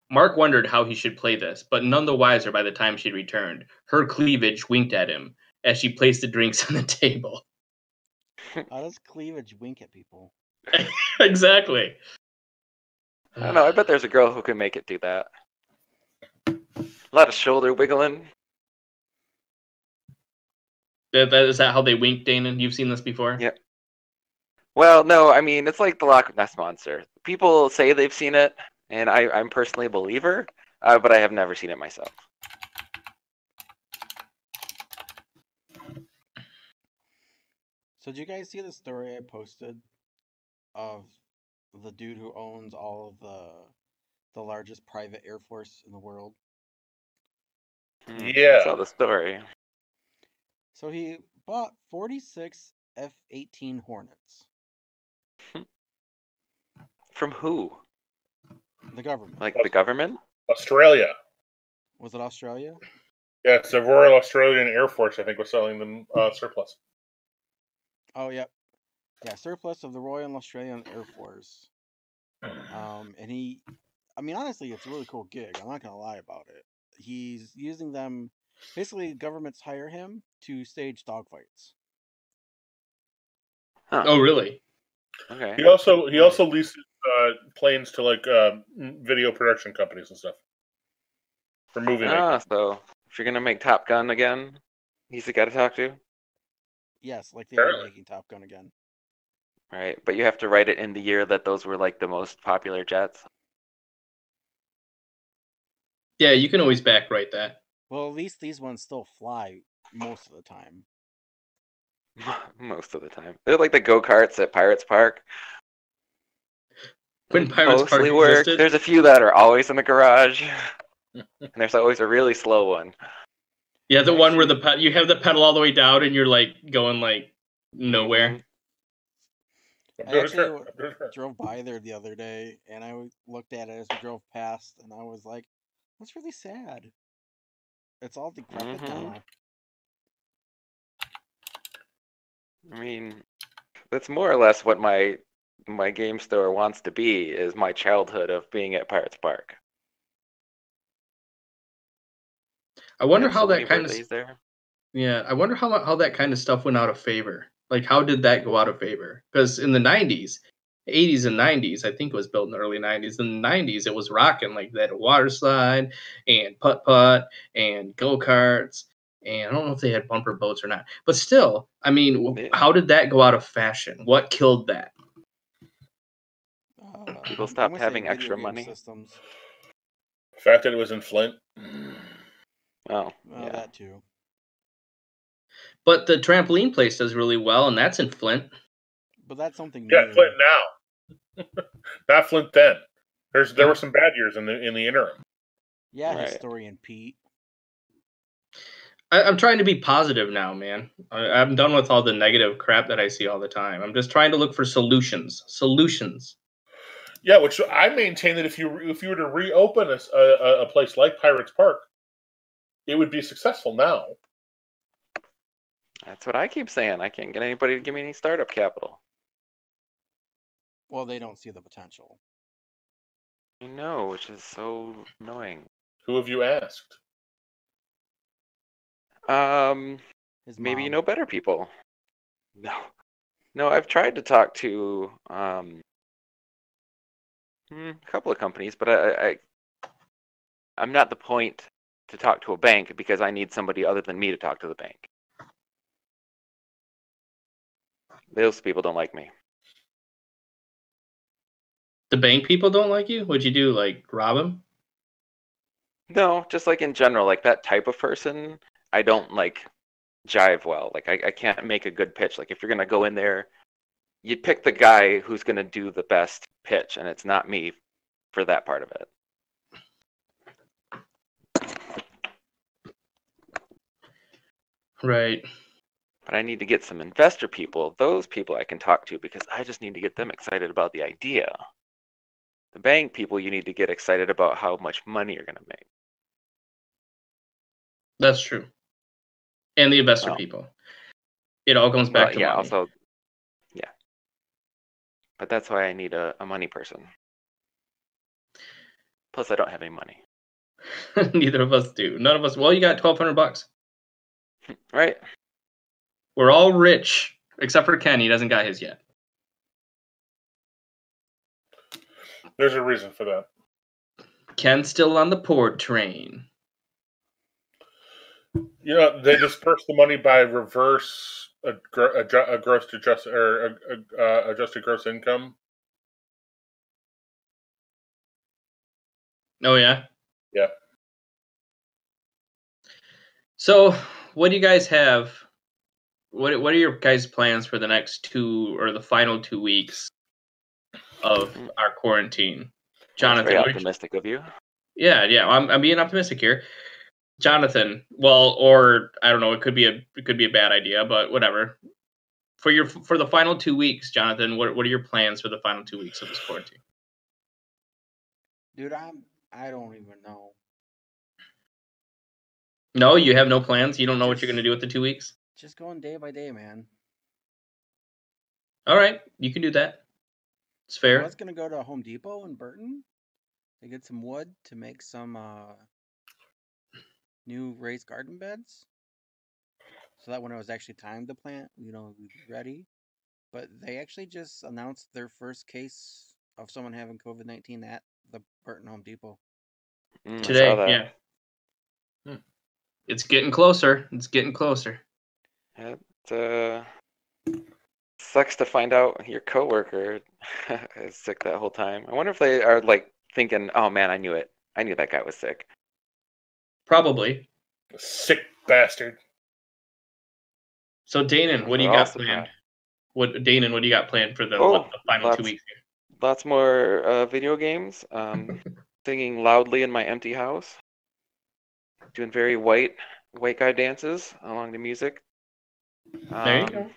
Mark wondered how he should play this, but none the wiser by the time she'd returned. Her cleavage winked at him as she placed the drinks on the table. How does cleavage wink at people? exactly. I don't know. I bet there's a girl who can make it do that. A lot of shoulder wiggling. That, that, is that how they wink, Danen? You've seen this before? Yeah. Well, no, I mean it's like the Loch Ness monster. People say they've seen it, and I, I'm personally a believer, uh, but I have never seen it myself. So did you guys see the story I posted of the dude who owns all of the the largest private air force in the world? Hmm, Yeah. I saw the story. So he bought 46 F-18 Hornets. From who? The government. Like the government? Australia. Was it Australia? Yeah, it's the Royal Australian Air Force. I think was selling them uh, surplus. Oh, yep. Yeah, surplus of the Royal Australian Air Force. Um, and he, I mean, honestly, it's a really cool gig. I'm not gonna lie about it. He's using them. Basically, governments hire him to stage dogfights. Huh. Oh, really? Okay. He also he also leases uh, planes to like uh, video production companies and stuff for movie making. Ah, so if you're gonna make Top Gun again, he's the guy to talk to, Yes, like they are Apparently. making Top Gun again. right? But you have to write it in the year that those were like the most popular jets. Yeah, you can always backwrite that. Well, at least these ones still fly most of the time. Most of the time, they're like the go karts at Pirates Park. When Pirates Park Mostly work. existed. There's a few that are always in the garage, and there's always a really slow one. Yeah, the one where the pe- you have the pedal all the way down and you're like going like nowhere. I'm I doing actually it. w- I'm doing it. drove by there the other day, and I looked at it as we drove past, and I was like, "That's really sad." It's all decrepit Mhm. now. I mean, that's more or less what my my game store wants to be. Is my childhood of being at Pirates Park. I wonder how so that kind of there. yeah. I wonder how how that kind of stuff went out of favor. Like, how did that go out of favor? Because in the '90s, '80s and '90s, I think it was built in the early '90s. In the '90s, it was rocking like that water slide and putt putt and go karts. And I don't know if they had bumper boats or not, but still, I mean, Yeah. how did that go out of fashion? What killed that? Uh, People I'm stopped having extra money. Systems. The fact that it was in Flint. Oh, Well, yeah. that too. But the trampoline place does really well, and that's in Flint. But that's something Yeah, new. Flint now. Not Flint then. There's there were some bad years in the in the interim. Yeah, Right. historian Pete. I, I'm trying to be positive now, man. I, I'm done with all the negative crap that I see all the time. I'm just trying to look for solutions. Solutions. Yeah, which I maintain that if you if you were to reopen a a place like Pirates Park, it would be successful now. That's what I keep saying. I can't get anybody to give me any startup capital. Well, they don't see the potential. I know, which is so annoying. Who have you asked? Um, His maybe you know better people. No, no. I've tried to talk to um hmm, a couple of companies, but I, I, I I'm not the point to talk to a bank because I need somebody other than me to talk to the bank. Those people don't like me. The bank people don't like you? What'd you do? Like rob them? No, just like in general, like that type of person, I don't like jive well. Like I, I can't make a good pitch. Like if you're gonna go in there, you pick the guy who's gonna do the best pitch, and it's not me for that part of it. Right. But I need to get some investor people, those people I can talk to because I just need to get them excited about the idea. The bank people, you need to get excited about how much money you're going to make. That's true. And the investor people. It all comes back Well, to yeah, money. also, yeah. But that's why I need a, a money person. Plus, I don't have any money. Neither of us do. None of us. Well, you got twelve hundred bucks. Right? We're all rich except for Ken. He doesn't got his yet. There's a reason for that. Ken's still on the poor train. You know, they disperse the money by reverse a, gr- adju- a gross adjust or a, a, uh, adjusted gross income. Oh yeah. Yeah. So, what do you guys have? What What are your guys' plans for the next two or the final two weeks of our quarantine? That's Jonathan, very what did you- optimistic of you. yeah, yeah, I'm I'm being optimistic here. Jonathan, well, or I don't know, it could be a it could be a bad idea, but whatever. For your for the final two weeks, Jonathan, what what are your plans for the final two weeks of this quarantine? Dude, I'm. I don't even know. No, you have no plans. You don't know what you're going to do with the two weeks. Just going day by day, man. All right, you can do that. It's fair. I was gonna go to Home Depot in Burton to get some wood to make some uh, new raised garden beds, so that when it was actually time to plant, you know, we'd be ready. But they actually just announced their first case of someone having COVID nineteen at the Burton Home Depot. Mm, I saw Today, that. yeah. It's getting closer. It's getting closer. It uh, sucks to find out your coworker is sick that whole time. I wonder if they are like thinking, "Oh man, I knew it. I knew that guy was sick." Probably. Sick bastard. So, Danen, what do you We're all got surprised. planned? What Danen, what do you got planned for the, Oh, the final two weeks? Here? Lots more uh, video games. Um, singing loudly in my empty house. Doing very white white guy dances along the music. There you Um, go.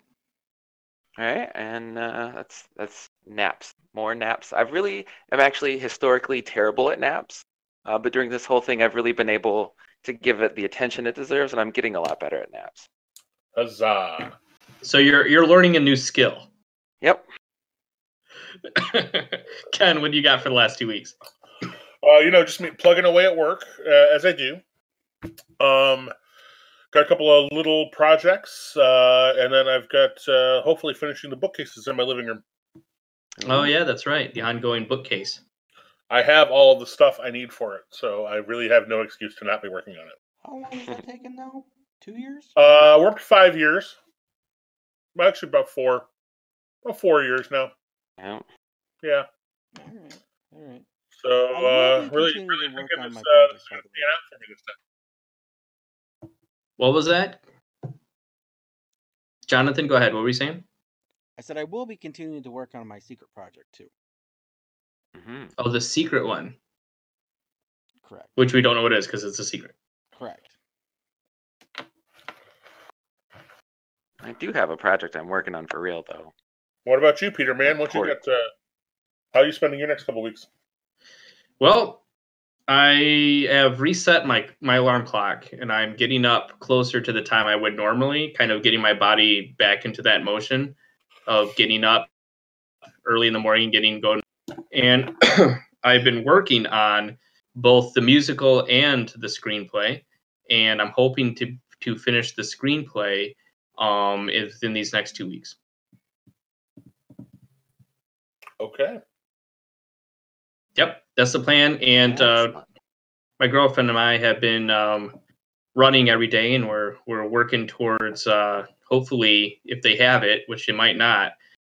All right, and uh, that's that's naps. More naps. I've really am actually historically terrible at naps, uh, but during this whole thing, I've really been able to give it the attention it deserves, and I'm getting a lot better at naps. Huzzah. So you're you're learning a new skill. Yep. Ken, what do you got for the last two weeks? Uh, you know, just me plugging away at work uh, as I do. Um, got a couple of little projects, uh, and then I've got uh, hopefully finishing the bookcases in my living room. Oh yeah, that's right. The ongoing bookcase. I have all of the stuff I need for it, so I really have no excuse to not be working on it. How long is that taking now? Two years? Uh, we're up to five years. Actually, about four. About four years now. Yeah. Yeah. All right, all right. So I will uh, be really, continuing really to work thinking on this, my uh, this is going to be an out for me this time. What was that? Jonathan, go ahead. What were you saying? I said I will be continuing to work on my secret project too. hmm Oh, the secret one, Correct. which we don't know what it is because it's a secret. Correct. I do have a project I'm working on for real, though. What about you, Peter? Man, what you Court. got? Uh, how are you spending your next couple weeks? Well, I have reset my my alarm clock, and I'm getting up closer to the time I would normally, kind of getting my body back into that motion of getting up early in the morning, getting going. And I've been working on both the musical and the screenplay, and I'm hoping to to finish the screenplay um within these next two weeks. Okay. Yep, that's the plan. And uh, my girlfriend and I have been um, running every day, and we're we're working towards uh, hopefully, if they have it, which they might not,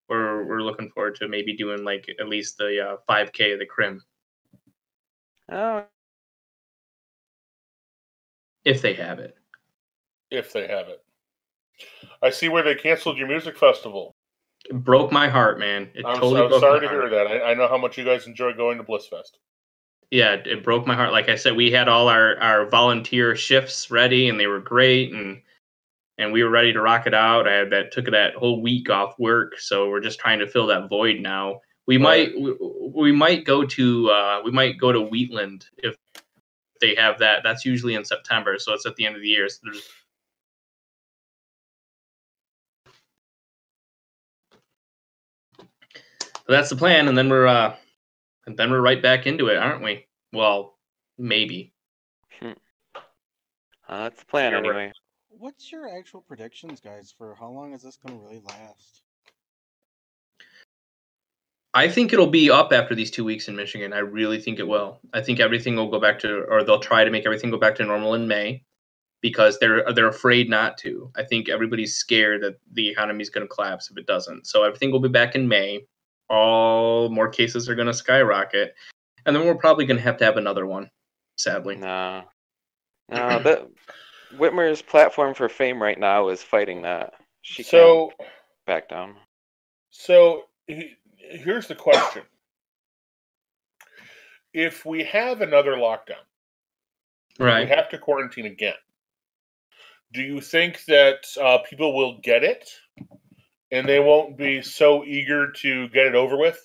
we're we're looking forward to maybe doing like at least the uh, 5K of the Crim oh, if they have it. If they have it. I see where they canceled your music festival. It broke my heart, man. It I'm, totally I'm sorry to hear that. I, I know how much you guys enjoy going to Blissfest. Yeah, it- it broke my heart. Like I said, we had all our our volunteer shifts ready, and they were great, and and we were ready to rock it out. I had that took that whole week off work, so we're just trying to fill that void now. We Right. might we, we might go to uh, we might go to Wheatland if they have that. That's usually in September, so it's at the end of the year. So there's So that's the plan, and then we're uh, and then we're right back into it, aren't we? Well, maybe. Uh, that's the plan Yeah, anyway. What's your actual predictions, guys, for how long is this going to really last? I think it'll be up after these two weeks in Michigan. I really think it will. I think everything will go back to, or they'll try to make everything go back to normal in May, because they're they're afraid not to. I think everybody's scared that the economy is going to collapse if it doesn't. So everything will be back in May. All more cases are going to skyrocket, and then we're probably going to have to have another one. Sadly, No. No, that Whitmer's platform for fame right now is fighting that. She so can't back down. so he- here's the question: If we have another lockdown, right? we have to quarantine again. Do you think that uh, people will get it, and they won't be so eager to get it over with?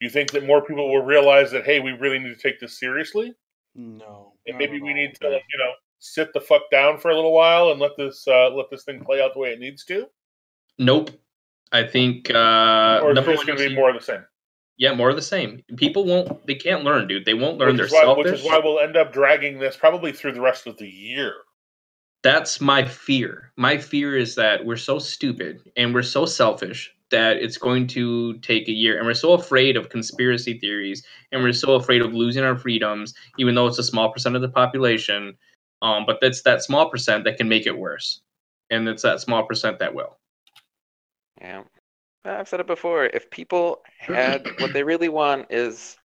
Do you think that more people will realize that hey, we really need to take this seriously, No. and maybe we need to, you know, sit the fuck down for a little while and let this uh, let this thing play out the way it needs to, Nope. I think uh, or is number this one, going to be more of the same? Yeah, more of the same. People won't. They can't learn, dude. They won't learn. Which They're why, selfish. which is why we'll end up dragging this probably through the rest of the year. That's my fear. My fear is that we're so stupid and we're so selfish that it's going to take a year, and we're so afraid of conspiracy theories, and we're so afraid of losing our freedoms, even though it's a small percent of the population. Um, but that's that small percent that can make it worse, and it's that small percent that will. Yeah. I've said it before. If people had what they really want is